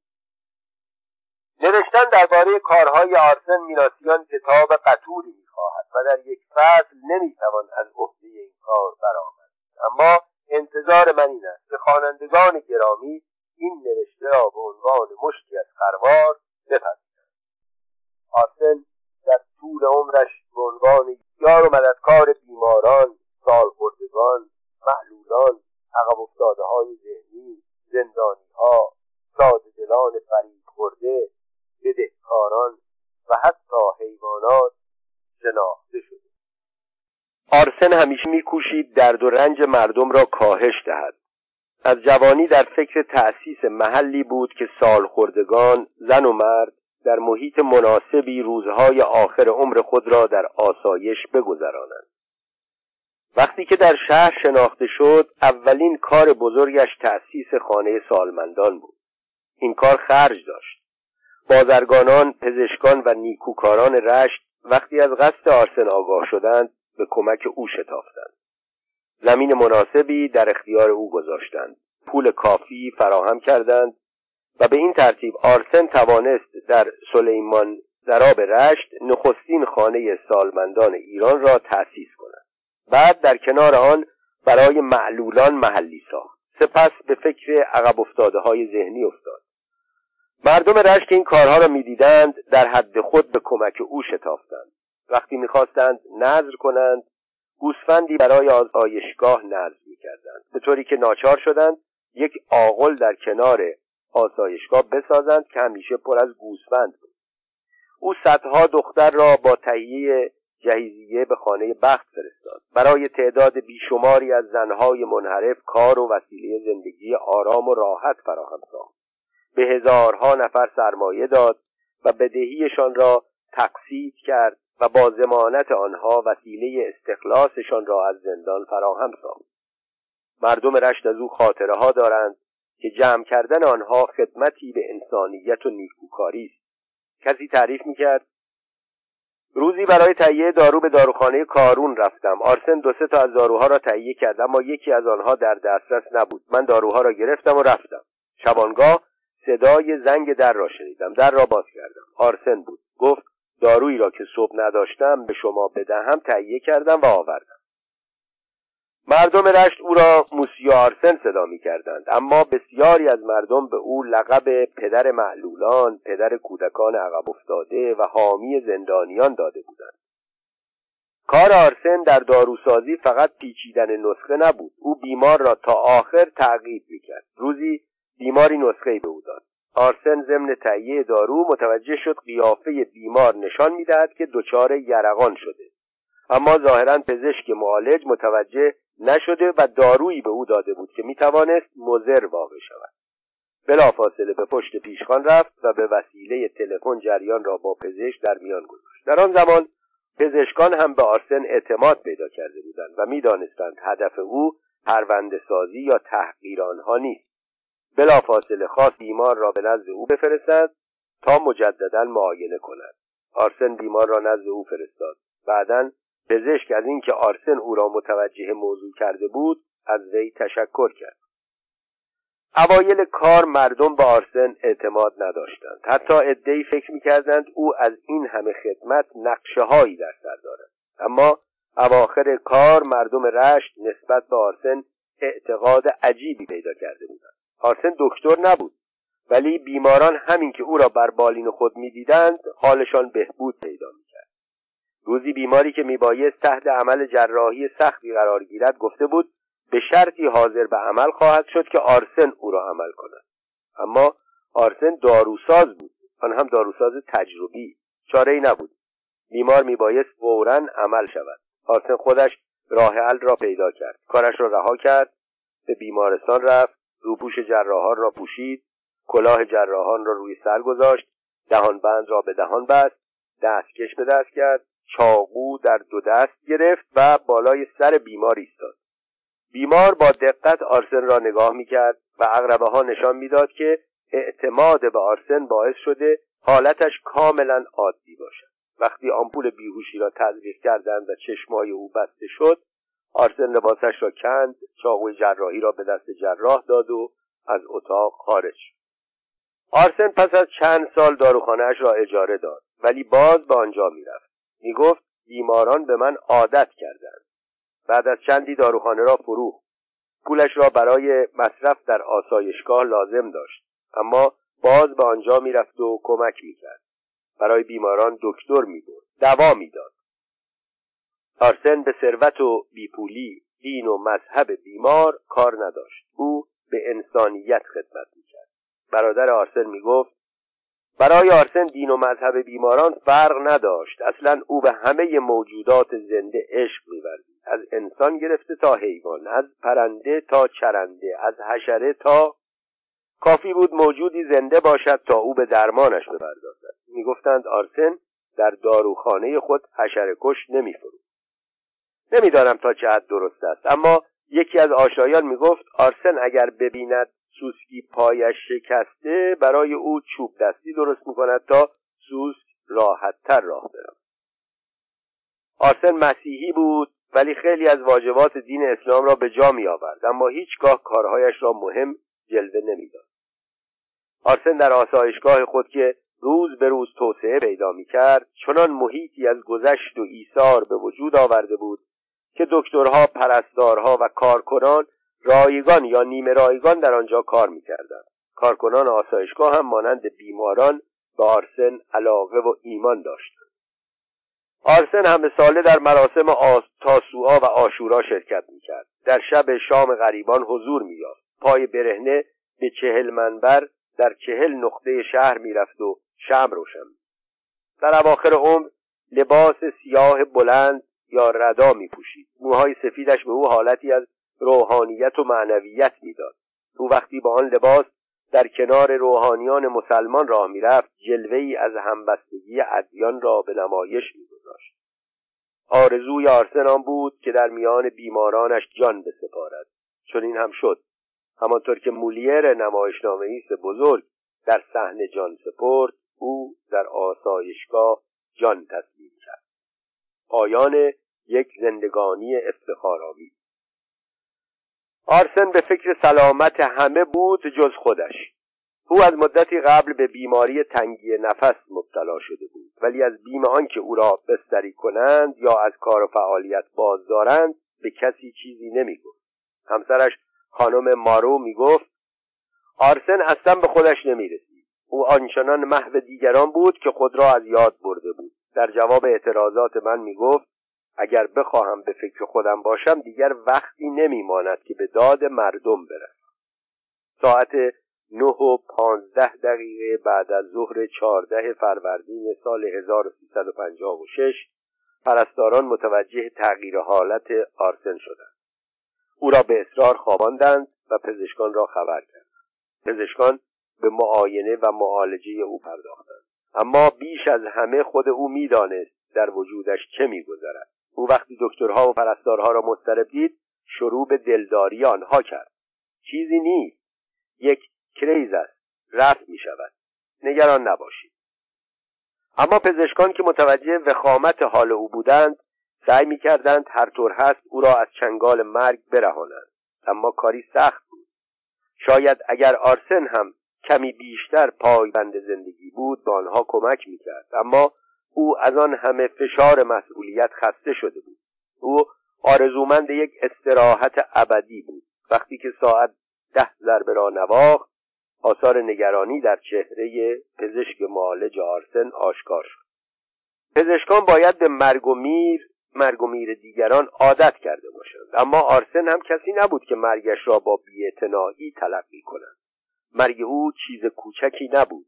نوشتن درباره کارهای آرسن میناسیان کتاب قطوری می‌خواهد و در یک فصل نمی‌توان از عهده این کار برآمد. اما انتظار من این است که خوانندگان گرامی این نوشته را به عنوان مشتی از خروار بپذیرند. آرسن در طول عمرش به عنوان یار و مددکار بیماران سالخوردگان معلولان عقب افتاده های ذهنی زندانی ها ساده دلان فریب بدهکاران و حتی حیوانات شناخته شده. آرسن همیشه میکوشید درد و رنج مردم را کاهش دهد. از جوانی در فکر تأسیس محلی بود که سالخوردگان زن و مرد در محیط مناسبی روزهای آخر عمر خود را در آسایش بگذرانند. وقتی که در شهر شناخته شد اولین کار بزرگش تأسیس خانه سالمندان بود. این کار خرج داشت. بازرگانان پزشکان و نیکوکاران رشت وقتی از قصد آرسن آگاه شدند به کمک او شتافتند. زمین مناسبی در اختیار او گذاشتند. پول کافی فراهم کردند و به این ترتیب آرسن توانست در سلیمان دراب رشت نخستین خانه سالمندان ایران را تأسیس کند. بعد در کنار آن برای معلولان محلی ساخت. سپس به فکر عقب افتاده های ذهنی افتاد. مردم رشت این کارها را می‌دیدند در حد خود به کمک او شتافتند. وقتی می‌خواستند نظر کنند گوسفندی برای آزایشگاه نظر می‌کردند. به طوری که ناچار شدند یک آغل در کنار آسایشگاه بسازند که همیشه پر از گوسفند بود. او صدها دختر را با تهیه جهیزیه به خانه بخت فرستاد. برای تعداد بیشماری از زنهای منحرف کار و وسیله زندگی آرام و راحت فراهم ساخت. به هزارها نفر سرمایه داد و بدهیشان را تقسیط کرد و با زمانت آنها وسیله استخلاصشان را از زندان فراهم ساخت. مردم رشت از او خاطره ها دارند که جمع کردن آنها خدمتی به انسانیت و نیکوکاری است. کسی تعریف می‌کرد؟ روزی برای تهیه دارو به داروخانه کارون رفتم. آرسن دو سه تا از داروها را تهیه کرد اما یکی از آنها در دسترس نبود. من داروها را گرفتم و رفتم. شبانگاه صدای زنگ در را شنیدم. در را باز کردم. آرسن بود. گفت دارویی را که صبح نداشتم به شما بدهم تهیه کردم و آوردم. مردم رشت او را موسیو آرسن صدا می کردند اما بسیاری از مردم به او لقب پدر معلولان پدر کودکان عقب افتاده و حامی زندانیان داده بودند. کار آرسن در داروسازی فقط پیچیدن نسخه نبود. او بیمار را تا آخر تعقیب می‌کرد. روزی بیماری نسخه به او داد. آرسن ضمن تهیه دارو متوجه شد قیافه بیمار نشان می‌دهد که دچار یرقان شده. اما ظاهرا پزشک معالج متوجه نشده و دارویی به او داده بود که می‌توانست مزر واقع شود. بلافاصله به پشت پیشخان رفت و به وسیله تلفن جریان را با پزشک در میان گذاشت. در آن زمان پزشکان هم به آرسن اعتماد پیدا کرده بودند و می‌دانستند هدف او پرونده سازی یا تحقیر آنها نیست. بلافاصله خواست بیمار را به نزد او بفرستد تا مجددا معاینه کند. آرسن بیمار را نزد او فرستاد. بعدا پزشک از اینکه آرسن او را متوجه موضوع کرده بود از وی تشکر کرد. اوایل کار مردم به آرسن اعتماد نداشتند. حتی عدهای فکر می‌کردند او از این همه خدمت نقشه هایی در سر دارد. اما اواخر کار مردم رشت نسبت به آرسن اعتقاد عجیبی پیدا کرده بودند. آرسن دکتر نبود. ولی بیماران همین که او را بر بالین خود می‌دیدند حالشان بهبود پیدا می‌کرد. روزی بیماری که میبایست تحت عمل جراحی سختی قرار گیرد گفته بود به شرطی حاضر به عمل خواهد شد که آرسن او را عمل کند. اما آرسن داروساز بود. آن هم داروساز تجربی. چاره ای نبود. بیمار میبایست فورا عمل شود. آرسن خودش راه حل را پیدا کرد. کارش را رها کرد. به بیمارستان رفت. روپوش جراحان را پوشید کلاه جراحان را روی سر گذاشت دهانبند را به دهان بست دستکش به دست کرد چاقو در دو دست گرفت و بالای سر بیمار ایستاد. بیمار با دقت آرسن را نگاه می‌کرد و اغربه ها نشان می‌داد که اعتماد به آرسن باعث شده حالتش کاملا عادی باشد. وقتی آمپول بیهوشی را تزریق کردند و چشمای او بسته شد آرسن لباسش را کند چاقوی جراحی را به دست جراح داد و از اتاق خارج آرسن پس از چند سال داروخانهاش را اجاره داد ولی باز به آنجا می‌رفت. می‌گفت بیماران به من عادت کردند. بعد از چندی داروخانه را فروخت. پولش را برای مصرف در آسایشگاه لازم داشت. اما باز به آنجا می‌رفت و کمک می‌کرد. برای بیماران دکتر می‌برد. دوا می‌داد. آرسن به ثروت و بیپولی دین و مذهب بیمار کار نداشت. او به انسانیت خدمت می‌کرد. برادر آرسن می‌گفت برای آرسن دین و مذهب بیماران فرق نداشت. اصلا او به همه موجودات زنده عشق میورزید. از انسان گرفته تا حیوان از پرنده تا چرنده از حشره تا کافی بود موجودی زنده باشد تا او به درمانش بپردازد. می‌گفتند آرسن در داروخانه خود حشره کش نمیفروخت. نمی‌دانم تا چه حد درست است. اما یکی از آشایان می‌گفت آرسن اگر ببیند سوسکی پایش شکسته برای او چوب دستی درست می‌کند تا سوسک راحتتر راه برود. آرسن مسیحی بود ولی خیلی از واجبات دین اسلام را به جا می آورد اما هیچگاه کارهایش را مهم جلوه نمی‌داد. آرسن در آسایشگاه خود که روز به روز توسعه پیدا می کرد چنان محیطی از گذشت و ایثار به وجود آورده بود که دکترها پرستارها و کارکنان رایگان یا نیمه رایگان در آنجا کار می‌کردند. کارکنان آسایشگاه هم مانند بیماران به آرسن علاقه و ایمان داشتند. آرسن همه ساله در مراسم تاسوعا و آشورا شرکت می‌کرد. در شب شام غریبان حضور مییافت. پای برهنه به چهل منبر در چهل نقطه شهر می‌رفت و شم روشن در اواخر عمر لباس سیاه بلند یا ردا می پوشید موهای سفیدش به او حالتی از روحانیت و معنویت می‌داد. او وقتی با آن لباس در کنار روحانیان مسلمان راه می‌رفت جلوه ای از همبستگی ادیان را به نمایش میگذاشت. آرزوی آرسن آن بود که در میان بیمارانش جان بسپارد. چون این هم شد. همانطور که مولیر نمایشنامه‌ایست بزرگ در صحنه جان سپرد او در آسایشگاه جان تسلیم پایان یک زندگانی افتخارآمیز آرسن به فکر سلامت همه بود جز خودش. او از مدتی قبل به بیماری تنگی نفس مبتلا شده بود. ولی از بیم آنکه او را بستری کنند یا از کار و فعالیت باز دارند به کسی چیزی نمی‌گفت. همسرش خانم مارو می‌گفت آرسن اصلا به خودش نمی‌رسید. او آنچنان محو دیگران بود که خود را از یاد برده بود. در جواب اعتراضات من می‌گفت اگر بخواهم به فکر خودم باشم دیگر وقتی نمیماند که به داد مردم برسم. ساعت نه و پانزده دقیقه بعد از ظهر چهارده فروردین سال 1356 پرستاران متوجه تغییر حالت آرسن شدند. او را به اصرار خواباندند و پزشکان را خبر کردند. پزشکان به معاینه و معالجه او پرداختند. اما بیش از همه خود او می‌دانست در وجودش چه میگذرد. او وقتی دکترها و پرستارها را مضطرب دید شروع به دلداری آنها کرد. چیزی نیست. یک کریز است. رفت می شود نگران نباشید. اما پزشکان که متوجه وخامت حال او بودند سعی می کردند هر طور هست او را از چنگال مرگ برهانند. اما کاری سخت بود. شاید اگر آرسن هم کمی بیشتر پایبند زندگی بود به آنها کمک می کرد اما او از آن همه فشار مسئولیت خسته شده بود. او آرزومند یک استراحت ابدی بود. وقتی که ساعت ده ضربه را نواخت آثار نگرانی در چهره پزشک معالج آرسن آشکار شد. پزشکان باید به مرگ و میر مرگ و میر دیگران عادت کرده باشند. اما آرسن هم کسی نبود که مرگش را با بیاعتنایی تلقی کنند مرگ او چیز کوچکی نبود.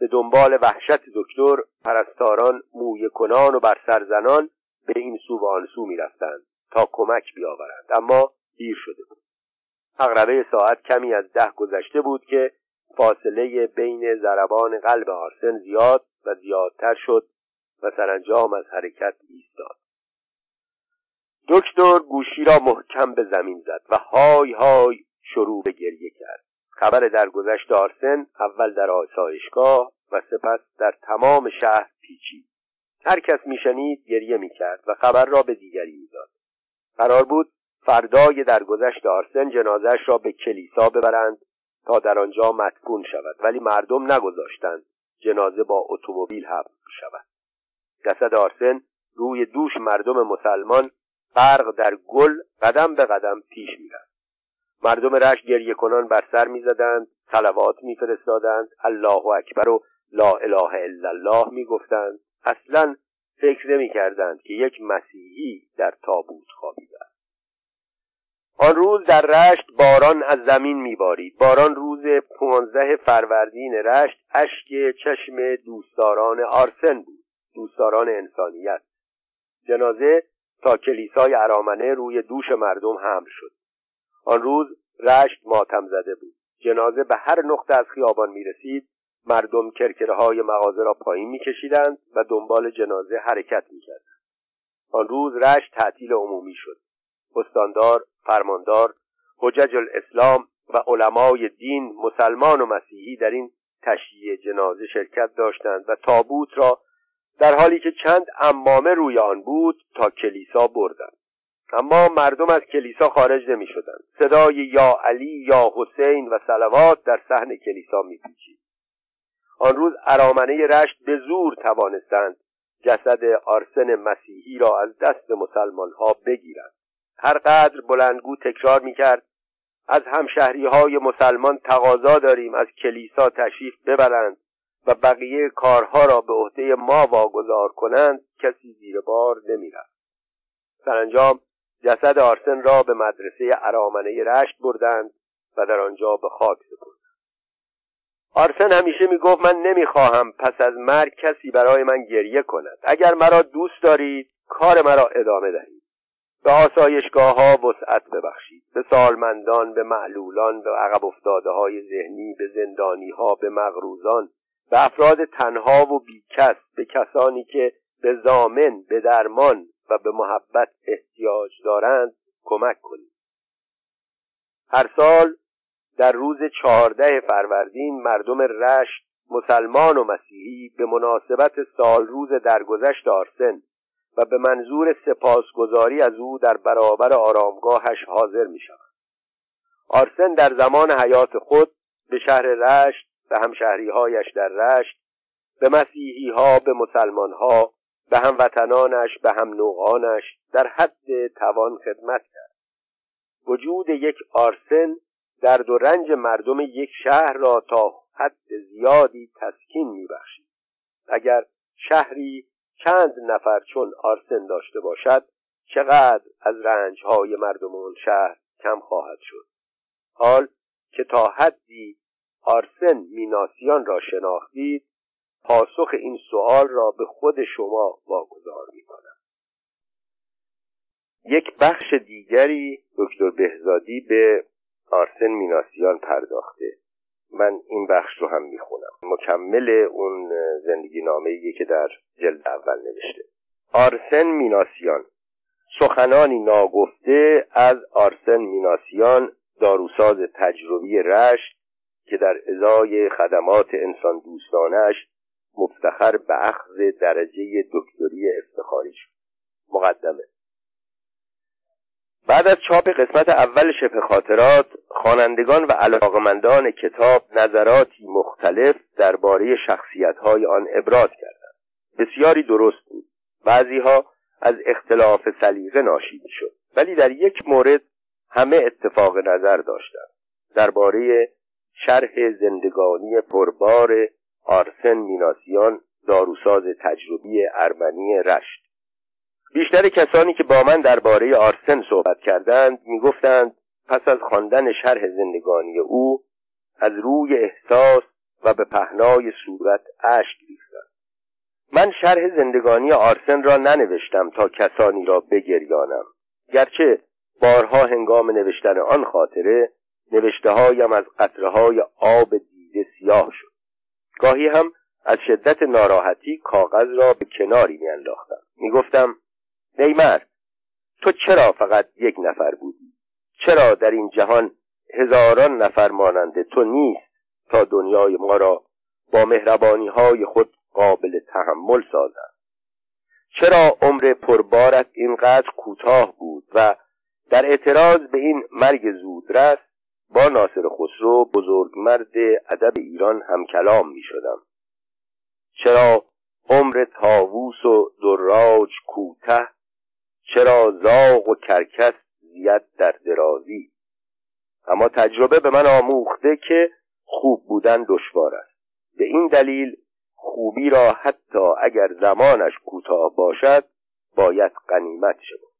به دنبال وحشت دکتر پرستاران موی کنان و بر سرزنان به این سو و آن سو می‌رفتند تا کمک بیاورند. اما دیر شده بود. اقربه ساعت کمی از ده گذشته بود که فاصله بین ضربان قلب آرسن زیاد و زیادتر شد و سرانجام از حرکت ایستاد. دکتر گوشی را محکم به زمین زد و های های شروع به گریه کرد. خبر درگذشت آرسن اول در آسایشگاه و سپس در تمام شهر پیچید. هر کس میشنید گریه می‌کرد و خبر را به دیگری می‌داد. قرار بود فردای درگذشت آرسن جنازش را به کلیسا ببرند تا در آنجا مدفون شود ولی مردم نگذاشتند جنازه با اتومبیل حمل شود. جسد آرسن روی دوش مردم مسلمان غرق در گل قدم به قدم پیش می‌رفت. مردم رشت گریه کنان بر سر می‌زدند صلوات میفرستادند. الله اکبر و لا اله الا الله می‌گفتند. اصلا فکر نمی‌کردند که یک مسیحی در تابوت خوابیده است. آن روز در رشت باران از زمین میبارید. باران روز پانزده فروردین رشت اشک چشم دوستداران آرسن بود دوستداران انسانیت. جنازه تا کلیسای ارامنه روی دوش مردم حمل شد. آن روز رشت ماتم زده بود. جنازه به هر نقطه از خیابان می رسید مردم کرکره های مغازه را پایین می کشیدند و دنبال جنازه حرکت می کردند. آن روز رشت تعطیل عمومی شد. استاندار فرماندار حجج الاسلام و علمای دین مسلمان و مسیحی در این تشییع جنازه شرکت داشتند و تابوت را در حالی که چند امامه روی آن بود تا کلیسا بردند. اما مردم از کلیسا خارج نمی شدند صدای یا علی یا حسین و سلوات در صحن کلیسا می پیچید آن روز ارامنه رشت به زور توانستند جسد آرسن مسیحی را از دست مسلمان ها بگیرند. هر قدر بلندگو تکرار می کرد از همشهری های مسلمان تقاضا داریم از کلیسا تشریف ببرند و بقیه کارها را به عهده ما واگذار کنند کسی زیر بار نمی‌رفت. سرانجام جسد آرسن را به مدرسه ارامنه رشت بردند و در آنجا به خاک سپردند. آرسن همیشه می‌گفت من نمی‌خواهم پس از مرگ کسی برای من گریه کند. اگر مرا دوست دارید کار مرا ادامه دهید. به آسایشگاه ها وسعت ببخشید. به سالمندان به معلولان به عقب افتاده های ذهنی به زندانی ها به مغروزان به افراد تنها و بیکس به کسانی که به زامن به درمان و به محبت احتیاج دارند کمک کنید هر سال در روز چهارده فروردین مردم رشت مسلمان و مسیحی به مناسبت سال روز درگذشت آرسن و به منظور سپاسگزاری از او در برابر آرامگاهش حاضر می شود. آرسن در زمان حیات خود به شهر رشت به همشهریهایش در رشت به مسیحی ها به مسلمان ها به هموطنانش به هم نوعانش در حد توان خدمت کرد. وجود یک آرسن درد و رنج مردم یک شهر را تا حد زیادی تسکین میبخشید. اگر شهری چند نفر چون آرسن داشته باشد چقدر از رنجهای مردم اون شهر کم خواهد شد. حال که تا حدی آرسن میناسیان را شناختید پاسخ این سوال را به خود شما واگذار می‌کنم. یک بخش دیگری دکتر بهزادی به آرسن میناسیان پرداخته. من این بخش رو هم می‌خونم. مکمل اون زندگی نامه که در جلد اول نوشته. آرسن میناسیان. سخنانی ناگفته از آرسن میناسیان داروساز تجربی رشت که در ازای خدمات انسان دوستانش مفتخر به اخذ درجه دکتری افتخاری شد. مقدمه. بعد از چاپ قسمت اول شبه خاطرات خوانندگان و علاقمندان کتاب نظراتی مختلف درباره شخصیت‌های آن ابراز کردند. بسیاری درست بود. بعضیها از اختلاف سلیقه ناشی شد. ولی در یک مورد همه اتفاق نظر داشتند. درباره شرح زندگانی پربار آرسن میناسیان داروساز تجربی ارمنی رشت. بیشتر کسانی که با من درباره آرسن صحبت کردند می‌گفتند پس از خواندن شرح زندگانی او از روی احساس و به پهنای صورت اشک ریختند من شرح زندگانی آرسن را ننوشتم تا کسانی را بگریانم. گرچه بارها هنگام نوشتن آن خاطره نوشته هایم از قطره های آب دیده سیاه شد. گاهی هم از شدت ناراحتی کاغذ را به کناری میانداختم. می‌گفتم ای مرد تو چرا فقط یک نفر بودی؟ چرا در این جهان هزاران نفر مانند تو نیست تا دنیای ما را با مهربانی های خود قابل تحمل سازد چرا عمر پربارت اینقدر کوتاه بود و در اعتراض به این مرگ زودرس با ناصر خسرو مرد ادب ایران هم کلام می شدم چرا عمر تاووس و دراج کوته چرا زاغ و کرکس زیاد در درازی؟ اما تجربه به من آموخته که خوب بودن دشوار است. به این دلیل خوبی را حتی اگر زمانش کوتاه باشد باید قنیمت شود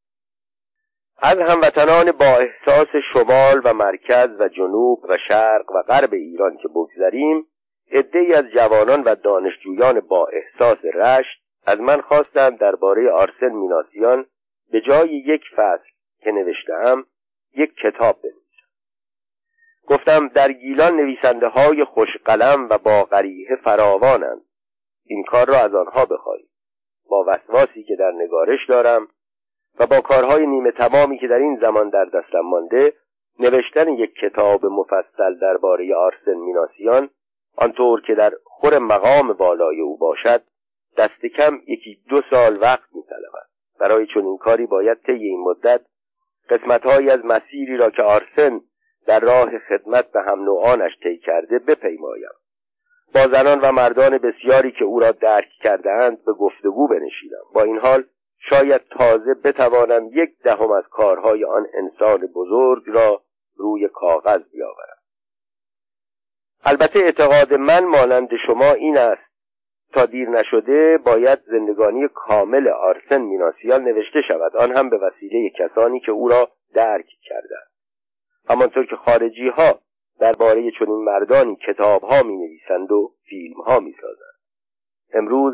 از هموطنان با احساس شمال و مرکز و جنوب و شرق و غرب ایران که بگذریم عدهای از جوانان و دانشجویان با احساس رشت از من خواستند درباره آرسن میناسیان به جای یک فصل که نوشتم یک کتاب بنویسم. گفتم در گیلان نویسنده های خوشقلم و با غریحه فراوانند. این کار را از آنها بخواهید با وسواسی که در نگارش دارم و با کارهای نیمه تمامی که در این زمان در دستم مانده نوشتن یک کتاب مفصل درباره آرسن میناسیان آنطور که در خور مقام بالای او باشد دست کم یکی دو سال وقت میطلبد. برای چنین کاری باید طی این مدت قسمتهایی از مسیری را که آرسن در راه خدمت به هم نوعانش طی کرده بپیمایم. با زنان و مردان بسیاری که او را درک کردهاند به گفتگو بنشینم. با این حال شاید تازه بتوانم یک دهم از کارهای آن انسان بزرگ را روی کاغذ بیاورم. البته اعتقاد من مانند شما این است تا دیر نشده باید زندگانی کامل آرسن میناسیان نوشته شود. آن هم به وسیله کسانی که او را درک کردند. همانطور که خارجی ها درباره چنین مردانی کتاب ها می نویسند و فیلم ها می سازند. امروز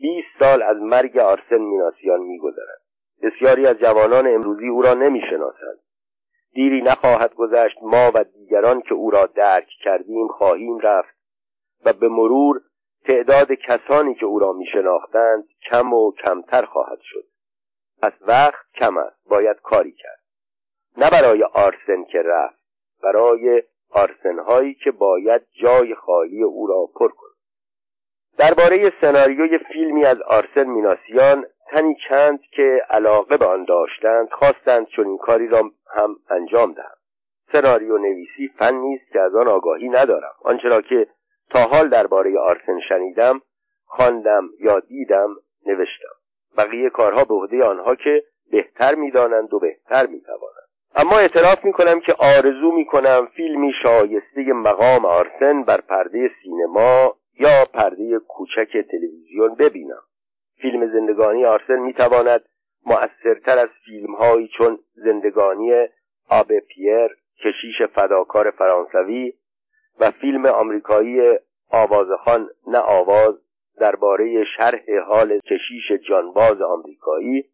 20 سال از مرگ آرسن میناسیان میگذرد. بسیاری از جوانان امروزی او را نمی‌شناسند. دیری نخواهد گذشت ما و دیگران که او را درک کردیم خواهیم رفت و به مرور تعداد کسانی که او را میشناختند کم و کمتر خواهد شد. پس وقت کم است. باید کاری کرد. نه برای آرسن که رفت برای آرسن هایی که باید جای خالی او را پر کند. درباره سناریوی فیلمی از آرسن میناسیان تنی چند که علاقه به آن داشتند خواستند چون این کاری را هم انجام دهم. سناریو نویسی فنی است که از آن آگاهی ندارم. آنچه را که تا حال درباره آرسن شنیدم خواندم یا دیدم نوشتم. بقیه کارها به عهده آنها که بهتر می‌دانند و بهتر می‌توانند. اما اعتراف می‌کنم که آرزو می‌کنم فیلمی شایسته مقام آرسن بر پرده سینما یا پرده کوچک تلویزیون ببینم. فیلم زندگانی آرسن می‌تواند مؤثرتر از فیلم هایی چون زندگانی آب پیر کشیش فداکار فرانسوی و فیلم آمریکایی آوازخان نه آواز درباره شرح حال کشیش جانباز آمریکایی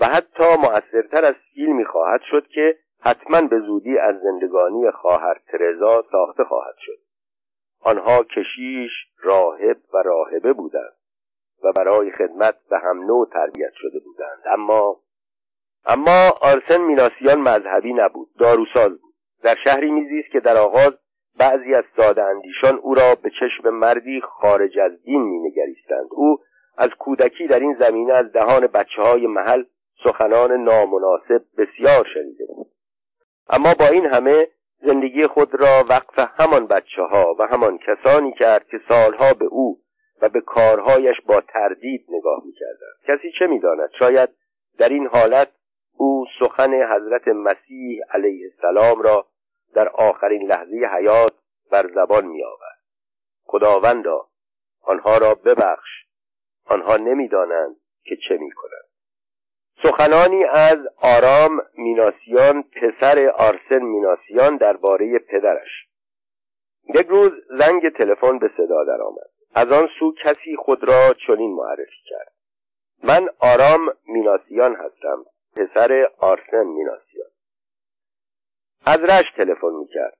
و حتی مؤثرتر از فیلمی خواهد شد که حتما به زودی از زندگانی خواهر ترزا ساخته خواهد شد. آنها کشیش راهب و راهبه بودند و برای خدمت به هم نوع تربیت شده بودند. اما اما آرسن میناسیان مذهبی نبود داروساز بود. در شهری میزیست که در آغاز بعضی از ساده اندیشان او را به چشم مردی خارج از دین مینگریستند. او از کودکی در این زمینه از دهان بچه های محل سخنان نامناسب بسیار شنیده بود. اما با این همه زندگی خود را وقف همان بچه ها و همان کسانی کرد که سالها به او و به کارهایش با تردید نگاه می‌کردند. کسی چه می‌داند؟ شاید در این حالت او سخن حضرت مسیح علیه السلام را در آخرین لحظه حیات بر زبان میآورد. خداوندا آنها را ببخش. آنها نمی‌دانند که چه می‌کنند. سخنانی از آرام میناسیان پسر آرسن میناسیان درباره پدرش. یک روز زنگ تلفن به صدا درآمد. از آن سو کسی خود را چنین معرفی کرد. من آرام میناسیان هستم پسر آرسن میناسیان. از رشت تلفن می‌کرد.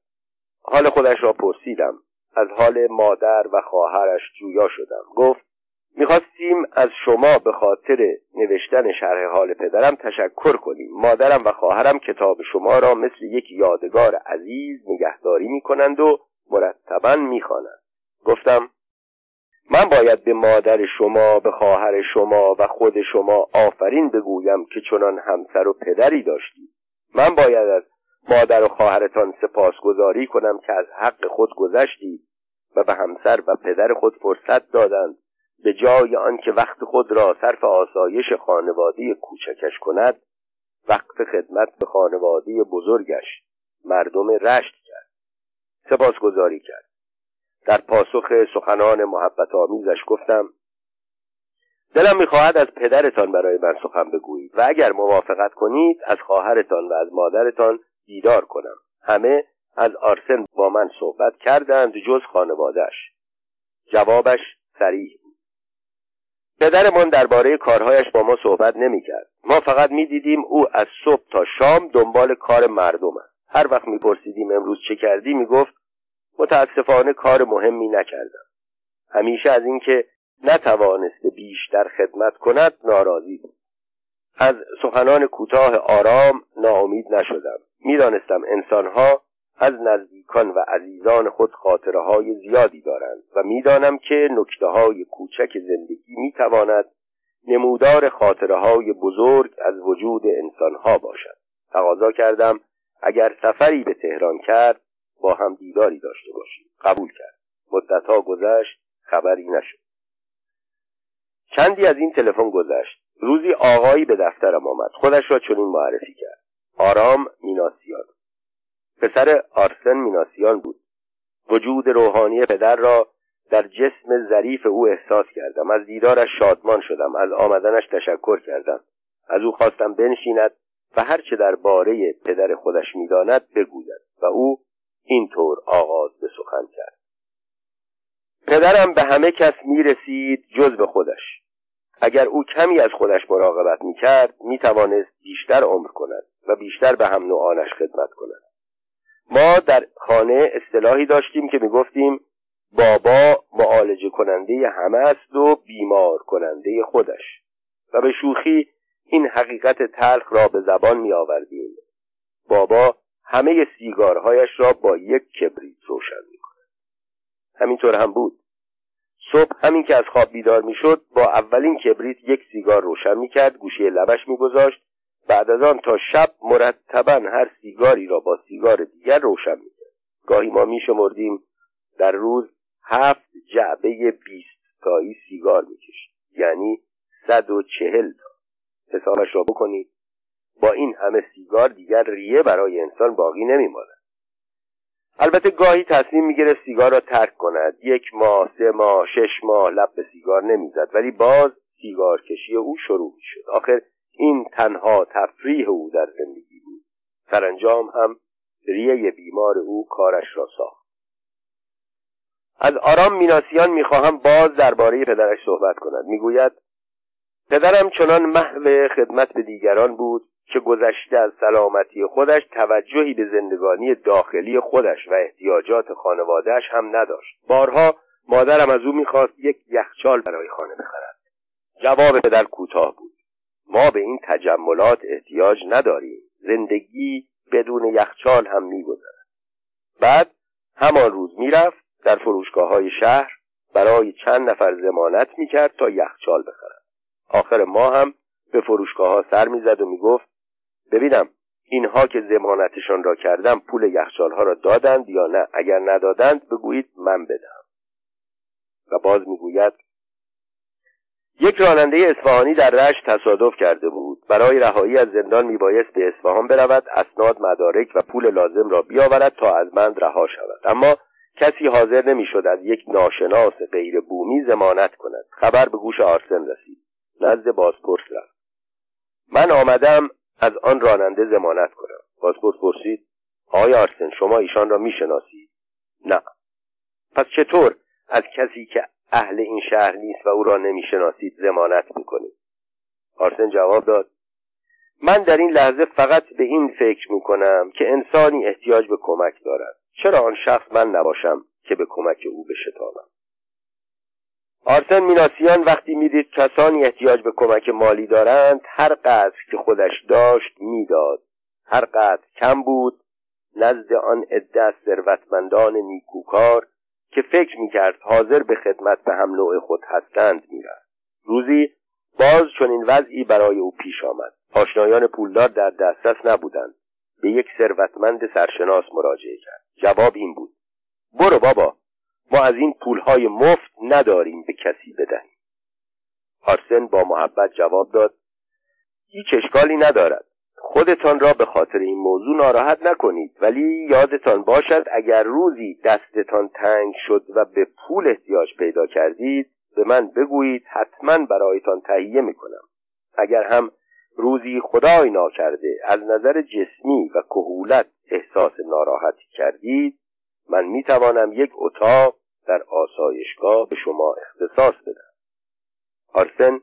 حال خودش را پرسیدم. از حال مادر و خواهرش جویا شدم. گفت می‌خواستیم از شما به خاطر نوشتن شرح حال پدرم تشکر کنیم. مادرم و خواهرم کتاب شما را مثل یک یادگار عزیز نگهداری می‌کنند و مرتبا می‌خوانند. گفتم من باید به مادر شما به خواهر شما و خود شما آفرین بگویم که چنان همسر و پدری داشتید. من باید از مادر و خواهرتان سپاسگزاری کنم که از حق خود گذشتید و به همسر و پدر خود فرصت دادند. به جای آنکه وقت خود را صرف آسایش خانواده کوچکش کند وقت خدمت به خانواده بزرگش مردم رشت کرد. سپاسگزاری کرد. در پاسخ سخنان محبت آمیزش گفتم دلم می‌خواهد از پدرتان برای من سخن بگویید و اگر موافقت کنید از خواهرتان و از مادرتان دیدار کنم. همه از آرسن با من صحبت کردند جز خانوادهش جوابش سریح پدرمان درباره کارهایش با ما صحبت نمی‌کرد. ما فقط می‌دیدیم او از صبح تا شام دنبال کار مردم است. هر وقت میپرسیدیم امروز چه کردی می‌گفت متاسفانه کار مهمی نکردم. همیشه از اینکه نتوانسته بیشتر خدمت کند ناراضی بود. از سخنان کوتاه آرام ناامید نشدم. می‌دانستم انسانها از نزدیکان و عزیزان خود خاطره های زیادی دارند و می‌دانم که نکته های کوچک زندگی می‌تواند نمودار خاطره های بزرگ از وجود انسانها باشد. تقاضا کردم اگر سفری به تهران کرد با هم دیداری داشته باشیم. قبول کرد. مدتها گذشت خبری نشد. چندی از این تلفن گذشت. روزی آقایی به دفترم آمد. خودش را چنین معرفی کرد. آرام میناسیان پسر آرسن میناسیان بود. وجود روحانی پدر را در جسم ظریف او احساس کردم. از دیدارش شادمان شدم. از آمدنش تشکر کردم. از او خواستم بنشیند و هرچه در باره پدر خودش می‌داند بگوید و او اینطور آغاز به سخن کرد. پدرم به همه کس می رسید جز به خودش. اگر او کمی از خودش مراقبت می‌کرد می‌توانست بیشتر عمر کند و بیشتر به هم نوعانش خدمت کند. ما در خانه اصطلاحی داشتیم که می‌گفتیم بابا معالجه کننده همه است و بیمار کننده خودش. و به شوخی این حقیقت تلخ را به زبان می آوردیم بابا همه سیگارهایش را با یک کبریت روشن می کند همینطور هم بود. صبح همین که از خواب بیدار می شد با اولین کبریت یک سیگار روشن می کرد گوشه لبش می گذاشت بعد از آن تا شب مرتبا هر سیگاری را با سیگار دیگر روشن می کرد گاهی ما می شمردیم در روز هفت جعبه بیست تایی سیگار می کشید یعنی صد و چهل تا. حسابش را بکنید. با این همه سیگار دیگر ریه برای انسان باقی نمیماند. البته گاهی تصمیم می‌گرفت سیگار را ترک کند. یک ماه سه ماه شش ماه لب به سیگار نمی‌زد. ولی باز سیگار کشی او شروع شد آخر این تنها تفریح او در زندگی بود. سرانجام هم ریه بیمار او کارش را ساخت. از آرام میناسیان می‌خواهم باز درباره پدرش صحبت کند. می‌گوید پدرم چنان محو خدمت به دیگران بود که گذشته از سلامتی خودش توجهی به زندگانی داخلی خودش و احتیاجات خانوادهش هم نداشت. بارها مادرم از او می‌خواست یک یخچال برای خانه بخرد. جواب پدر کوتاه بود. ما به این تجملات احتیاج نداریم. زندگی بدون یخچال هم میگذرد. بعد همان روز می‌رفت در فروشگاه های شهر برای چند نفر زمانت می‌کرد تا یخچال بخرد. آخر ما هم به فروشگاه ها سر می‌زد و می‌گفت ببینم اینها که زمانتشان را کردم پول یخچال ها را دادند یا نه؟ اگر ندادند بگویید من بدهم. و باز می‌گوید یک راننده اصفهانی در رشت تصادف کرده بود. برای رهایی از زندان میبایست به اصفهان برود اسناد مدارک و پول لازم را بیاورد تا از بند رها شود. اما کسی حاضر نمی‌شد از یک ناشناس غیر بومی زمانت کند. خبر به گوش آرسن رسید. نزد بازپرس رفت. من آمدم از آن راننده زمانت کنم. بازپرس پرسید آقای آرسن شما ایشان را می‌شناسید؟ نه. پس چطور؟ از کسی که اهل این شهر نیست و او را نمی‌شناسید زمانت می‌کنید. آرسن جواب داد من در این لحظه فقط به این فکر می‌کنم که انسانی احتیاج به کمک دارد. چرا آن شخص من نباشم که به کمک او بشتابم؟ آرسن میناسیان وقتی می‌دید کسانی احتیاج به کمک مالی دارند هر قدر که خودش داشت می‌داد. هر قدر کم بود نزد آن عده ثروتمندان نیکوکار که فکر می‌کرد حاضر به خدمت به هم نوع خود هستند می‌رفت. روزی باز چون این وضعی برای او پیش آمد. آشنایان پولدار در دسترس نبودند. به یک ثروتمند سرشناس مراجعه کرد. جواب این بود. برو بابا ما از این پولهای مفت نداریم به کسی بدهیم. آرسن با محبت جواب داد. هیچ اشکالی ندارد. خودتان را به خاطر این موضوع ناراحت نکنید ولی یادتان باشد اگر روزی دستتان تنگ شد و به پول احتیاج پیدا کردید به من بگویید حتما برایتان تهیه می‌کنم. اگر هم روزی خدای ناکرده از نظر جسمی و کهولت احساس ناراحتی کردید من می‌توانم یک اتاق در آسایشگاه به شما اختصاص بدم. آرسن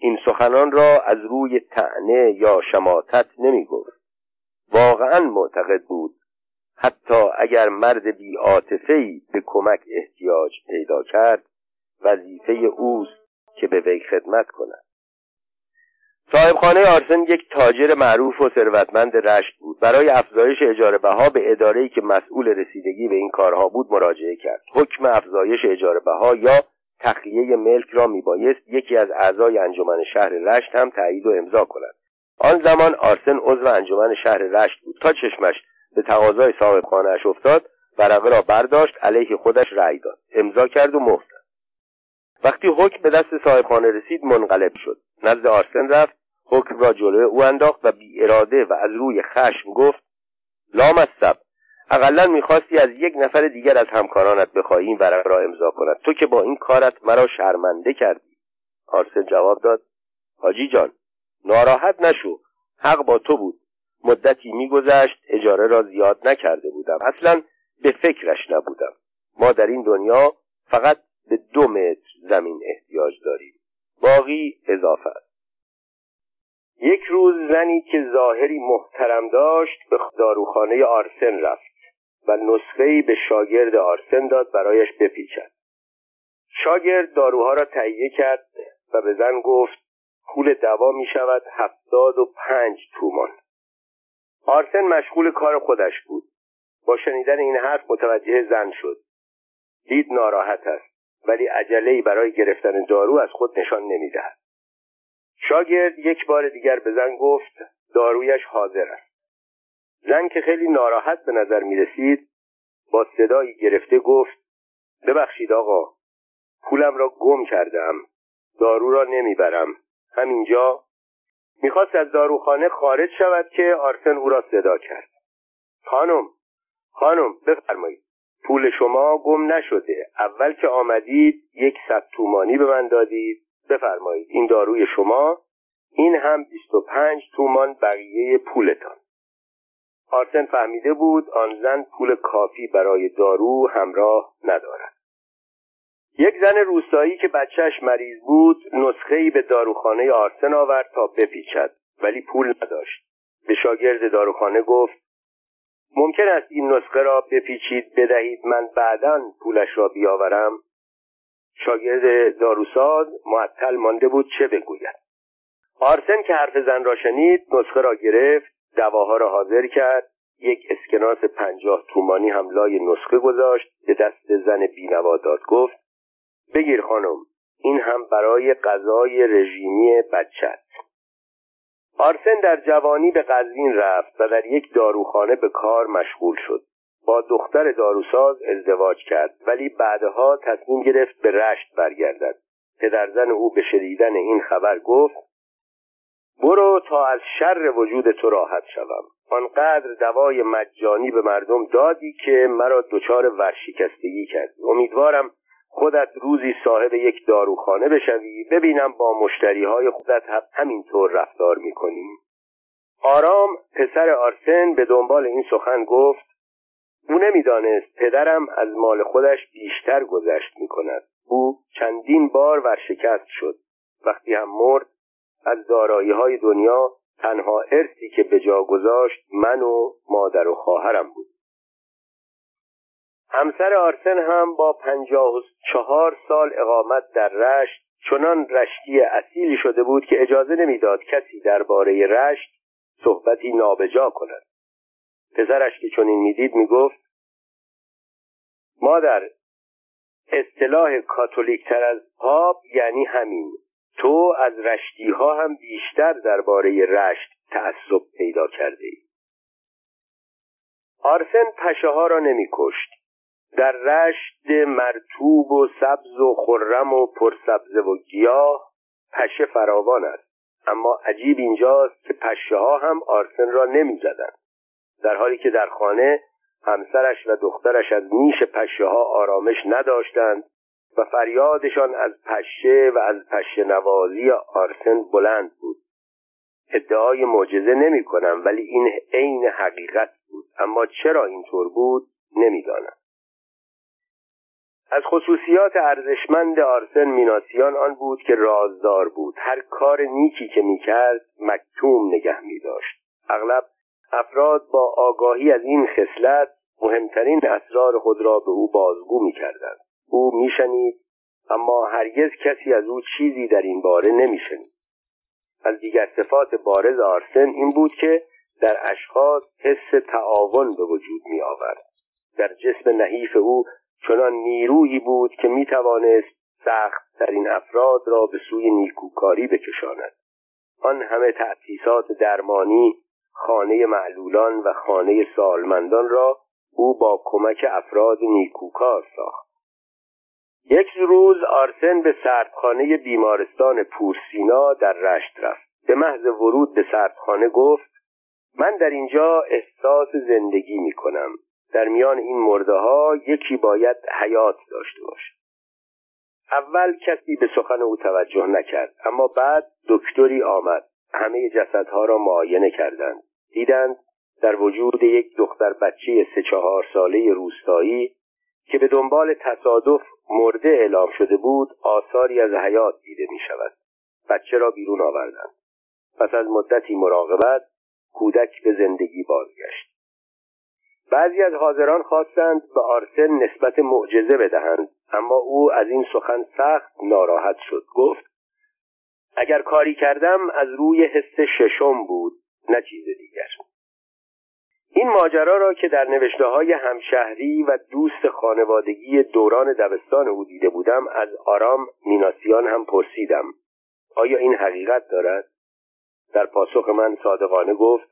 این سخنان را از روی تعنه یا شماتت نمی گفت. واقعا معتقد بود. حتی اگر مرد بی به کمک احتیاج پیدا کرد وظیفه اوست که به وی خدمت کند. صاحبخانه آرسن یک تاجر معروف و ثروتمند رشت بود. برای افزایش اجاره بها به اداره‌ای که مسئول رسیدگی به این کارها بود مراجعه کرد. حکم افزایش اجاره بها یا تخلیه ملک را میبایست یکی از اعضای انجمن شهر رشت هم تایید و امضا کند. آن زمان آرسن عضو انجمن شهر رشت بود. تا چشمش به تقاضای صاحبخانهاش افتاد ورقه را برداشت علیه خودش رأی داد. امضا کرد و مفت. وقتی حکم به دست صاحبخانه رسید منقلب شد. نزد آرسن رفت حکم را جلوی او انداخت و بی اراده و از روی خشم گفت لامصب. اقلا می‌خواستی از یک نفر دیگر از همکارانت بخواهی این ورق را امضا کند تو که با این کارت مرا شرمنده کردی. آرسن جواب داد حاجی جان ناراحت نشو. حق با تو بود. مدتی میگذشت اجاره را زیاد نکرده بودم. اصلا به فکرش نبودم. ما در این دنیا فقط به دو متر زمین احتیاج داریم. باقی اضافه است. یک روز زنی که ظاهری محترم داشت به داروخانه آرسن رفت. و نسخه به شاگرد آرسن داد برایش بپیچد. شاگرد داروها را تهیه کرد و به زن گفت پول دوا می شود هفتاد و پنج تومان. آرسن مشغول کار خودش بود. با شنیدن این حرف متوجه زن شد. دید ناراحت است ولی عجله برای گرفتن دارو از خود نشان نمی‌دهد. شاگرد یک بار دیگر به زن گفت دارویش حاضر است. زن که خیلی ناراحت به نظر می رسید با صدایی گرفته گفت ببخشید آقا پولم را گم کردم دارو را نمی‌برم همینجا. می‌خواست از داروخانه خارج شود که آرسن او را صدا کرد. خانم خانم بفرمایید پول شما گم نشده اول که آمدید یک صد تومانی به من دادید بفرمایید این داروی شما این هم بیست و پنج تومان بقیه پولتان. آرسن فهمیده بود آن زن پول کافی برای دارو همراه ندارد. یک زن روستایی که بچهش مریض بود نسخه به داروخانه آرسن آورد تا بپیچد ولی پول نداشت. به شاگرد داروخانه گفت ممکن است این نسخه را بپیچید بدهید من بعدا پولش را بیاورم. شاگرد داروساز معطل مانده بود چه بگوید. آرسن که حرف زن را شنید نسخه را گرفت دواها را حاضر کرد. یک اسکناس پنجاه تومانی هم لای نسخه گذاشت. به دست زن بینوا داد گفت بگیر خانم این هم برای غذای رژیمی بچت. آرسن در جوانی به قزوین رفت و در یک داروخانه به کار مشغول شد. با دختر داروساز ازدواج کرد ولی بعدها تصمیم گرفت به رشت برگردد. پدرزن او به شدیدن این خبر گفت برو تا از شر وجود تو راحت شوم. آنقدر دوای مجانی به مردم دادی که مرا دچار ورشکستگی کردی. امیدوارم خودت روزی صاحب یک داروخانه بشوی. ببینم با مشتری های خودت هم همینطور رفتار می‌کنی. آرام پسر آرسن به دنبال این سخن گفت او نمی‌دانست پدرم از مال خودش بیشتر گذشت می‌کند. او چندین بار ورشکست شد. وقتی هم مرد از دارایی های دنیا تنها ارثی که به جا گذاشت من و مادر و خواهرم بود. همسر آرسن هم با پنجاه و چهار سال اقامت در رشت چنان رشتی اصیلی شده بود که اجازه نمی‌داد کسی درباره رشت صحبتی نابجا کند. پسرش که چنین می‌دید می‌گفت مادر اصطلاح کاتولیک تر از پاپ یعنی همین. تو از رشتی ها هم بیشتر درباره رشت تعصب پیدا کرده ای آرسن پشه ها را نمی کشت در رشت مرتوب و سبز و خرم و پرسبزه و گیاه پشه فراوان است. اما عجیب اینجاست که پشه ها هم آرسن را نمی زدن. در حالی که در خانه همسرش و دخترش از نیش پشه ها آرامش نداشتند و فریادشان از پشه و از پشه نوازی آرسن بلند بود. ادعای معجزه نمی کنم ولی این عین حقیقت بود. اما چرا اینطور بود نمی‌دانم از خصوصیات ارزشمند آرسن میناسیان آن بود که رازدار بود. هر کار نیکی که می‌کرد مکتوم نگه می داشت. اغلب افراد با آگاهی از این خصلت مهمترین اسرار خود را به او بازگو می‌کردند او میشنید اما هرگز کسی از او چیزی در این باره نمیشنید. از دیگر صفات بارز آرسن این بود که در اشخاص حس تعاون به وجود می آورد. در جسم نحیف او چنان نیرویی بود که می توانست سخت این افراد را به سوی نیکوکاری بکشاند. آن همه تأسیسات درمانی خانه معلولان و خانه سالمندان را او با کمک افراد نیکوکار ساخت. یک روز آرسن به سردخانه بیمارستان پورسینا در رشت رفت. به محض ورود به سردخانه گفت من در اینجا احساس زندگی می کنم. در میان این مرده ها یکی باید حیات داشته باشد اول کسی به سخن او توجه نکرد اما بعد دکتری آمد. همه جسدها را معاینه کردند. دیدند در وجود یک دختر بچه سه چهار ساله روستایی که به دنبال تصادف مرده اعلام شده بود آثاری از حیات دیده می شود بچه را بیرون آوردند. پس از مدتی مراقبت کودک به زندگی بازگشت. بعضی از حاضران خواستند به آرسن نسبت معجزه بدهند اما او از این سخن سخت ناراحت شد. گفت اگر کاری کردم از روی حس ششم بود نه چیز دیگر. این ماجرا را که در نوشته های همشهری و دوست خانوادگی دوران دبستان او دیده بودم از آرام میناسیان هم پرسیدم. آیا این حقیقت دارد؟ در پاسخ من صادقانه گفت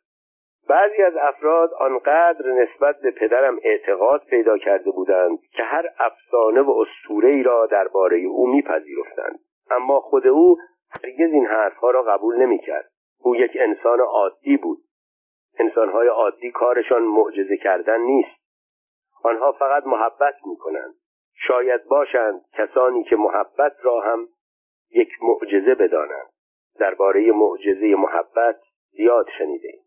بعضی از افراد آنقدر نسبت به پدرم اعتقاد پیدا کرده بودند که هر افسانه و اسطوره ای را درباره او میپذیرفتند. اما خود او هرگز این حرفها را قبول نمی‌کرد. او یک انسان عادی بود. انسانهای عادی کارشان معجزه کردن نیست. آنها فقط محبت می‌کنند. شاید باشند کسانی که محبت را هم یک معجزه بدانند. درباره معجزه محبت زیاد شنیده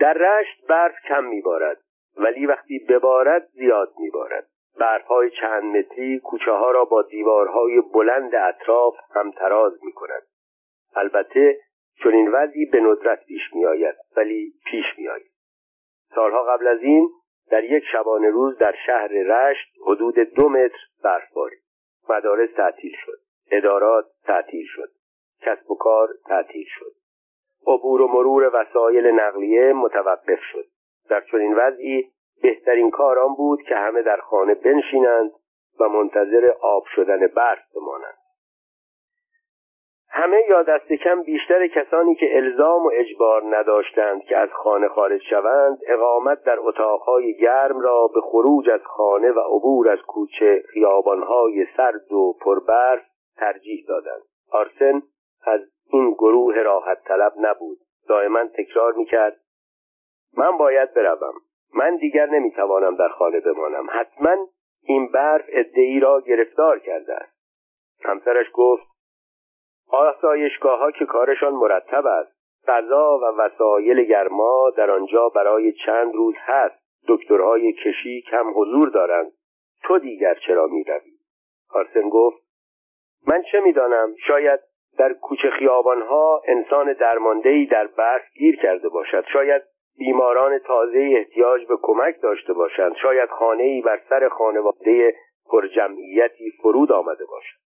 در رشت برف کم میبارد ولی وقتی ببارد زیاد میبارد. برفهای چند متری کوچه ها را با دیوارهای بلند اطراف همتراز می کند. البته چون این وضعی به ندرت پیش می آید ولی پیش می آید. سالها قبل از این در یک شبانه روز در شهر رشت حدود دو متر برف بارید. مدارس تعطیل شد. ادارات تعطیل شد. کسب و کار تعطیل شد. عبور و مرور وسایل نقلیه متوقف شد. در چنین وضعی بهترین کار آن بود که همه در خانه بنشینند و منتظر آب شدن برف بمانند همه یا دست کم بیشتر کسانی که الزام و اجبار نداشتند که از خانه خارج شوند اقامت در اتاقهای گرم را به خروج از خانه و عبور از کوچه خیابانهای سرد و پربرف ترجیح دادند. آرسن از این گروه راحت طلب نبود. دائما تکرار می‌کرد من باید بروم. من دیگر نمی‌توانم در خانه بمانم. حتما این برف ادعی را گرفتار کرده است. همسرش گفت آسایشگاه ها که کارشان مرتب است. غذا و وسایل گرما در آنجا برای چند روز هست. دکترهای کشی کم حضور دارند. تو دیگر چرا می‌روی؟ آرسن گفت من چه می‌دانم؟ شاید در کوچه خیابانها انسان درماندهی در برف گیر کرده باشد. شاید بیماران تازه احتیاج به کمک داشته باشند. شاید خانه بر سر خانواده پرجمعیتی فرود آمده باشد.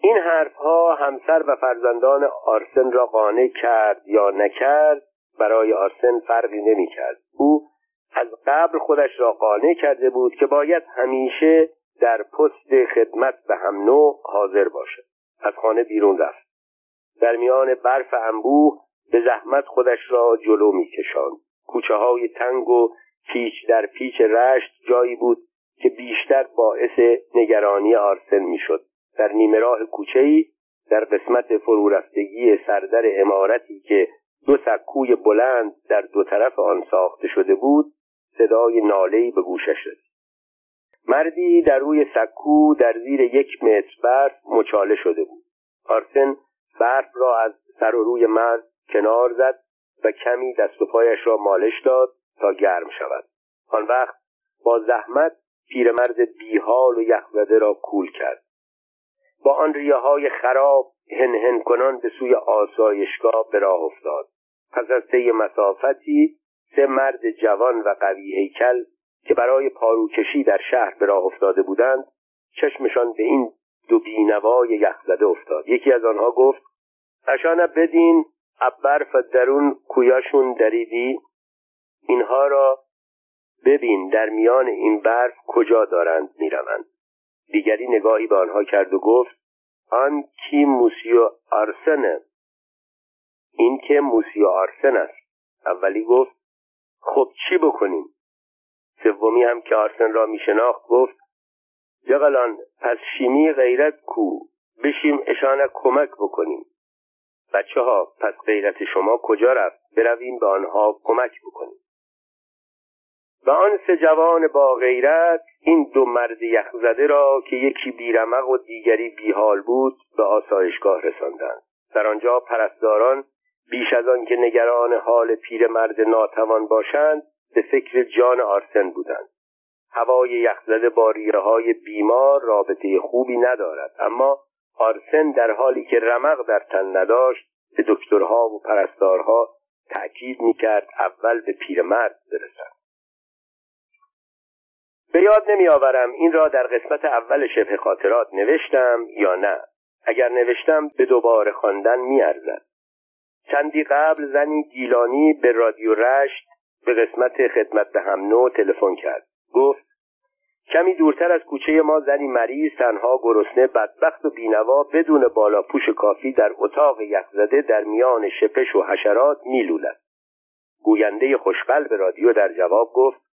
این حرفها همسر و فرزندان آرسن را قانع کرد یا نکرد برای آرسن فرقی نمی‌کرد. او از قبل خودش را قانع کرده بود که باید همیشه در پست خدمت به هم نوع حاضر باشد از خانه بیرون رفت. در میان برف انبوه به زحمت خودش را جلو میکشاند. کوچه های تنگ و پیچ در پیچ رشت جایی بود که بیشتر باعث نگرانی آرسن می‌شد. در نیمه راه ای در قسمت فرورفتگی سردر امارتی که دو سکوی بلند در دو طرف آن ساخته شده بود صدای نالهای به گوشش رسید. مردی در روی سکو در زیر یک متر برف مچاله شده بود. آرسن برف را از سر و روی مرد کنار زد و کمی دست و پایش را مالش داد تا گرم شود. آن وقت با زحمت پیرمرد بیحال و یخزده را کول کرد. با آن ریه های خراب هن کنان به سوی آسایشگاه به راه افتاد. پس از طی مسافتی سه مرد جوان و قوی هیکل که برای پاروکشی در شهر به راه افتاده بودند چشمشان به این دو بینوای یخزده افتاد. یکی از آنها گفت اشانه بدین برف درون کویاشون دریدی اینها را ببین در میان این برف کجا دارند می‌روند. دیگری نگاهی به آنها کرد و گفت آن کی موسیو آرسنه؟ این که موسیو آرسن است. اولی گفت خب چی بکنیم؟ سومی هم که آرسن را میشناخت گفت جغلان پس شیمی غیرت کو؟ بشیم اشانه کمک بکنیم. بچه ها پس غیرت شما کجا رفت؟ برویم به آنها کمک بکنیم. و آن سه جوان با غیرت این دو مرد یخزده را که یکی بیرمق و دیگری بیحال بود به آسایشگاه رساندند. در آنجا پرستاران بیش از آن که نگران حال پیرمرد ناتوان باشند به فکر جان آرسن بودند. هوای یخزده با ریه های بیمار رابطه خوبی ندارد اما آرسن در حالی که رمق در تن نداشت به دکترها و پرستارها تأکید می‌کرد اول به پیرمرد برسند به یاد نمیآورم این را در قسمت اول شبه خاطرات نوشتم یا نه. اگر نوشتم به دوباره خواندن میارزد. چندی قبل زنی گیلانی به رادیو رشت به قسمت خدمت به هم نو تلفن کرد. گفت کمی دورتر از کوچه ما زنی مریض تنها گرسنه بدبخت و بینوا بدون بالاپوش کافی در اتاق یخزده در میان شپش و حشرات میلولد. گوینده خوشقلب رادیو در جواب گفت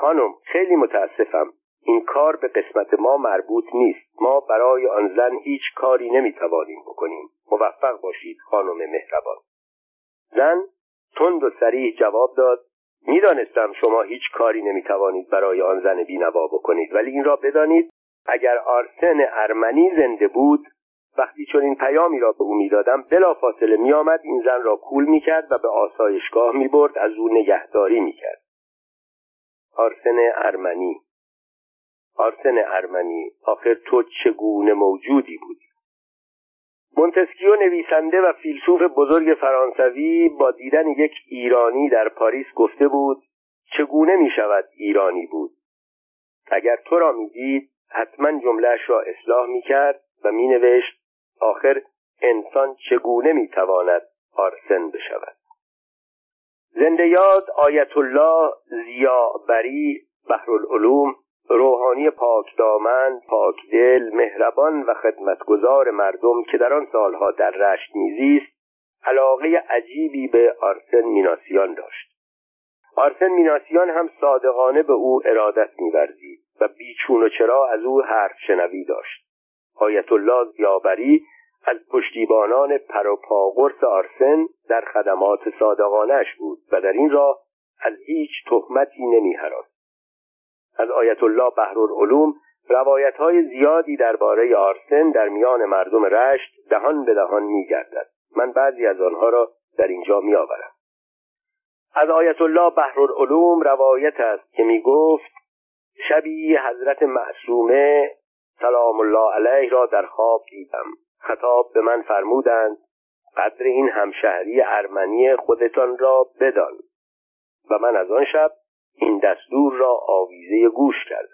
خانم خیلی متاسفم. این کار به قسمت ما مربوط نیست. ما برای آن زن هیچ کاری نمی‌توانیم بکنیم. موفق باشید خانم مهربان. زن تند و سریح جواب داد. می‌دانستم شما هیچ کاری نمی‌توانید برای آن زن بینوا بکنید ولی این را بدانید اگر آرسن ارمنی زنده بود وقتی چون این پیامی را به او می‌دادم بلافاصله میآمد این زن را کول می‌کرد و به آسایشگاه می‌برد از او نگهداری می‌کرد. آرسن ارمنی. آرسن ارمنی آخر تو چگونه موجودی بودی؟ مونتسکیو نویسنده و فیلسوف بزرگ فرانسوی با دیدن یک ایرانی در پاریس گفته بود چگونه می شود ایرانی بود؟ اگر تو را می‌دید حتما جملهش را اصلاح می کرد و می نوشت آخر انسان چگونه می تواند آرسن بشود؟ زنده یاد آیت الله زیابری بحرالعلوم روحانی پاک دامن، پاک دل، مهربان و خدمتگزار مردم که در آن سالها در رشت میزیست علاقه عجیبی به آرسن میناسیان داشت. آرسن میناسیان هم صادقانه به او ارادت میورزید و بیچون و چرا از او حرف شنوی داشت. آیت الله زیابری از پشتیبانان پروپاگرس آرسن در خدمات صادقانش بود و در این راه از هیچ تهمتی نمیهراست. از آیت الله بحرالعلوم روایت های زیادی درباره آرسن در میان مردم رشت دهان به دهان میگردد. من بعضی از آنها را در اینجا میآورم. از آیت الله بحرالعلوم روایت است که می گفت شبی حضرت معصومه سلام الله علیه را در خواب دیدم. خطاب به من فرمودند قدر این همشهری ارمنی خودتان را بدان. و من از آن شب این دستور را آویزه گوش کرد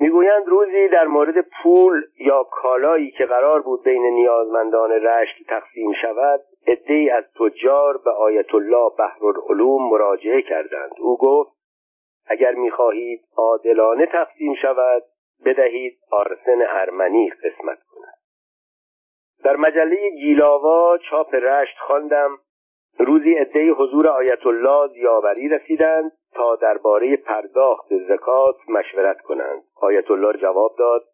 می‌گویند روزی در مورد پول یا کالایی که قرار بود بین نیازمندان رشت تقسیم شود عدهای از تجار به آیت الله بحرالعلوم مراجعه کردند. او گفت اگر می‌خواهید عادلانه تقسیم شود بدهید آرسن ارمنی قسمت کند. در مجله گیلاوا چاپ رشت خواندم. روزی عدهای حضور آیت الله زیاوری رسیدند تا درباره پرداخت زکات مشورت کنند. آیت الله جواب داد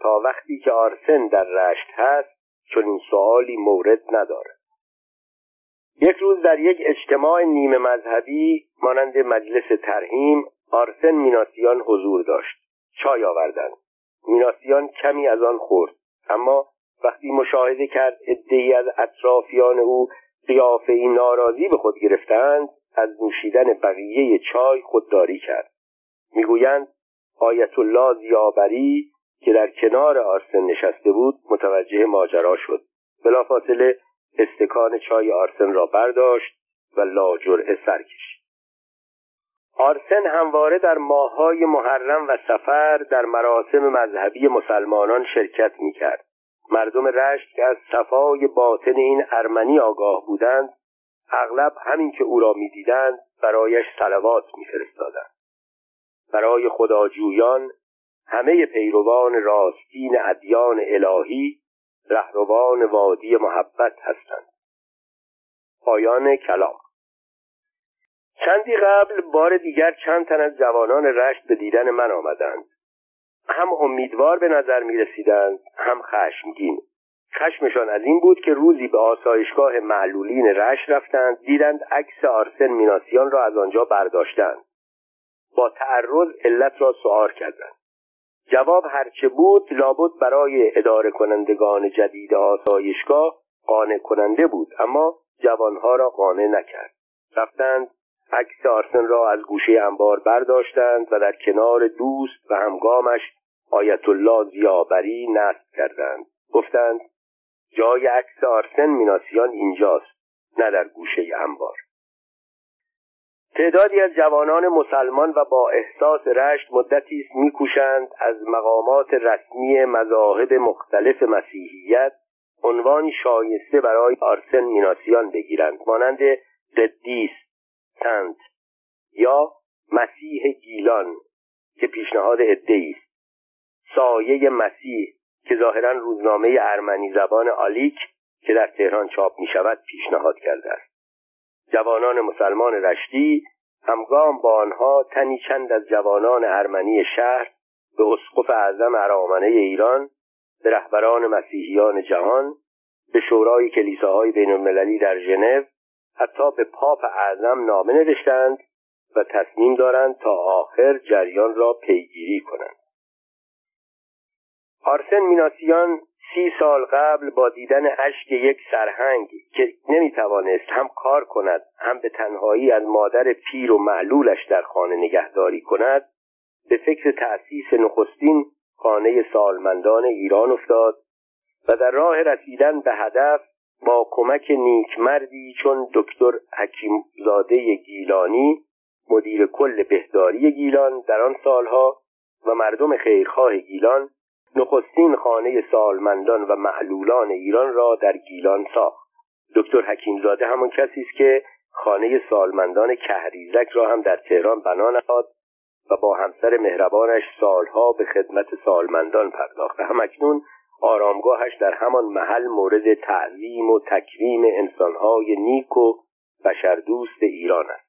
تا وقتی که آرسن در رشت هست چون این سوالی مورد ندارد. یک روز در یک اجتماع نیمه مذهبی مانند مجلس ترهیم آرسن میناسیان حضور داشت. چای آوردند. میناسیان کمی از آن خورد اما وقتی مشاهده کرد عدهای از اطرافیان او قیافه ناراضی به خود گرفتند از نوشیدن بقیه چای خودداری کرد. می‌گویند آیت الله زیابری که در کنار آرسن نشسته بود متوجه ماجرا شد. بلافاصله استکان چای آرسن را برداشت و لاجرعه سر کشید. آرسن همواره در ماههای محرم و سفر در مراسم مذهبی مسلمانان شرکت می‌کرد. مردم رشت که از صفای باطن این ارمنی آگاه بودند اغلب همین که او را می‌دیدند برایش صلوات میفرستادند. برای خداجویان همه پیروان راستین ادیان الهی رهروان وادی محبت هستند. پایان کلام. چندی قبل بار دیگر چند تن از جوانان رشت به دیدن من آمدند. هم امیدوار به نظر می رسیدند هم خشمگین. خشمشان از این بود که روزی به آسایشگاه معلولین رش رفتند دیدند عکس آرسن میناسیان را از آنجا برداشتند. با تعرض علت را سوار کردند. جواب هرچه بود لابد برای اداره کنندگان جدید آسایشگاه قانع کننده بود اما جوانها را قانع نکرد. رفتند عکس آرسن را از گوشه انبار برداشتند و در کنار دوست و همگامش آیت الله زیابری نصب کردند. گفتند جای عکس آرسن میناسیان اینجاست نه در گوشه انبار. تعدادی از جوانان مسلمان و با احساس رشت مدتی است میکوشند از مقامات رسمی مذاهب مختلف مسیحیت عنوانی شایسته برای آرسن میناسیان بگیرند مانند قدیس تنت یا مسیح گیلان که پیشنهاد عدهای است سایه مسیح که ظاهرا روزنامه ارمنی زبان آلیک که در تهران چاپ می شود پیشنهاد کرده است. جوانان مسلمان رشتی همگام با آنها تنی چند از جوانان ارمنی شهر به اسقف اعظم ارامنه ایران به رهبران مسیحیان جهان به شورای کلیساهای بین المللی در ژنو حتی به پاپ اعظم نامه نوشتند و تصمیم دارند تا آخر جریان را پیگیری کنند. آرسن میناسیان سی سال قبل با دیدن اشک یک سرهنگ که نمی‌توانست هم کار کند هم به تنهایی از مادر پیر و معلولش در خانه نگهداری کند به فکر تأسیس نخستین خانه سالمندان ایران افتاد و در راه رسیدن به هدف با کمک نیکمردی چون دکتر حکیمزاده گیلانی مدیر کل بهداری گیلان در آن سالها و مردم خیرخواه گیلان نخستین خانه سالمندان و معلولان ایران را در گیلان ساخت. دکتر حکیمزاده همان کسی است که خانه سالمندان کهریزک را هم در تهران بنا نهاد و با همسر مهربانش سالها به خدمت سالمندان پرداخته همکنون آرامگاهش در همان محل مورد تعظیم و تکریم انسانهای نیک و بشردوست ایران است.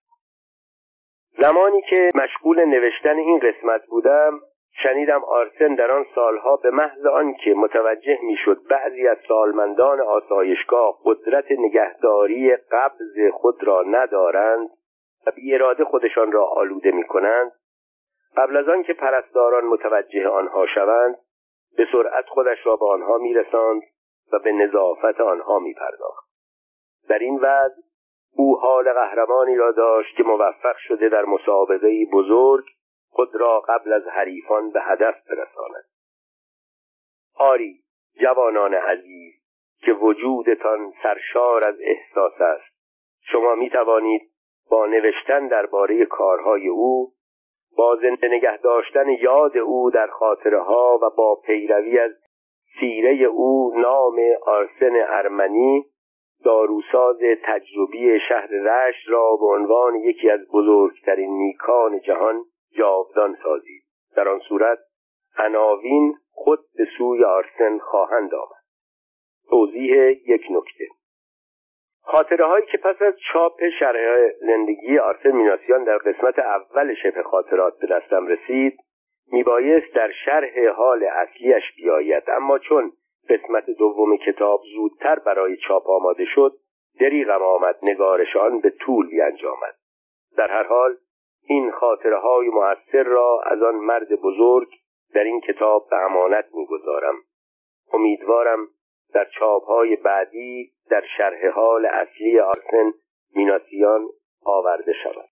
زمانی که مشغول نوشتن این قسمت بودم شنیدم آرسن در آن سالها به محض آنکه متوجه می‌شد بعضی از سالمندان آسایشگاه قدرت نگهداری قبض خود را ندارند و بی اراده خودشان را آلوده می کنند قبل از آنکه پرستاران متوجه آنها شوند به سرعت خودش را به آنها میرساند و به نظافت آنها میپرداخت. در این وضع او حال قهرمانی را داشت که موفق شده در مسابقه بزرگ خود را قبل از حریفان به هدف برساند. آری جوانان عزیز که وجودتان سرشار از احساس است. شما می توانید با نوشتن درباره کارهای او با زنده نگه داشتن یاد او در خاطره ها و با پیروی از سیره او نام آرسن ارمنی داروساز تجربی شهر رشت را به عنوان یکی از بزرگترین نیکان جهان جاودان سازید. در آن صورت عناوین خود به سوی آرسن خواهند آمد. توضیح یک نکته. خاطره هایی که پس از چاپ شرح زندگی آرسن میناسیان در قسمت اول شبه خاطرات به دستم رسید میبایست در شرح حال اصلیش بیاید. اما چون قسمت دوم کتاب زودتر برای چاپ آماده شد دریغم آمد نگارش آن به طول بیانجامد در هر حال این خاطره های مؤثر را از آن مرد بزرگ در این کتاب به امانت می‌گذارم. امیدوارم در چاپ های بعدی در شرح حال اصلی آرسن میناسیان آورده شود.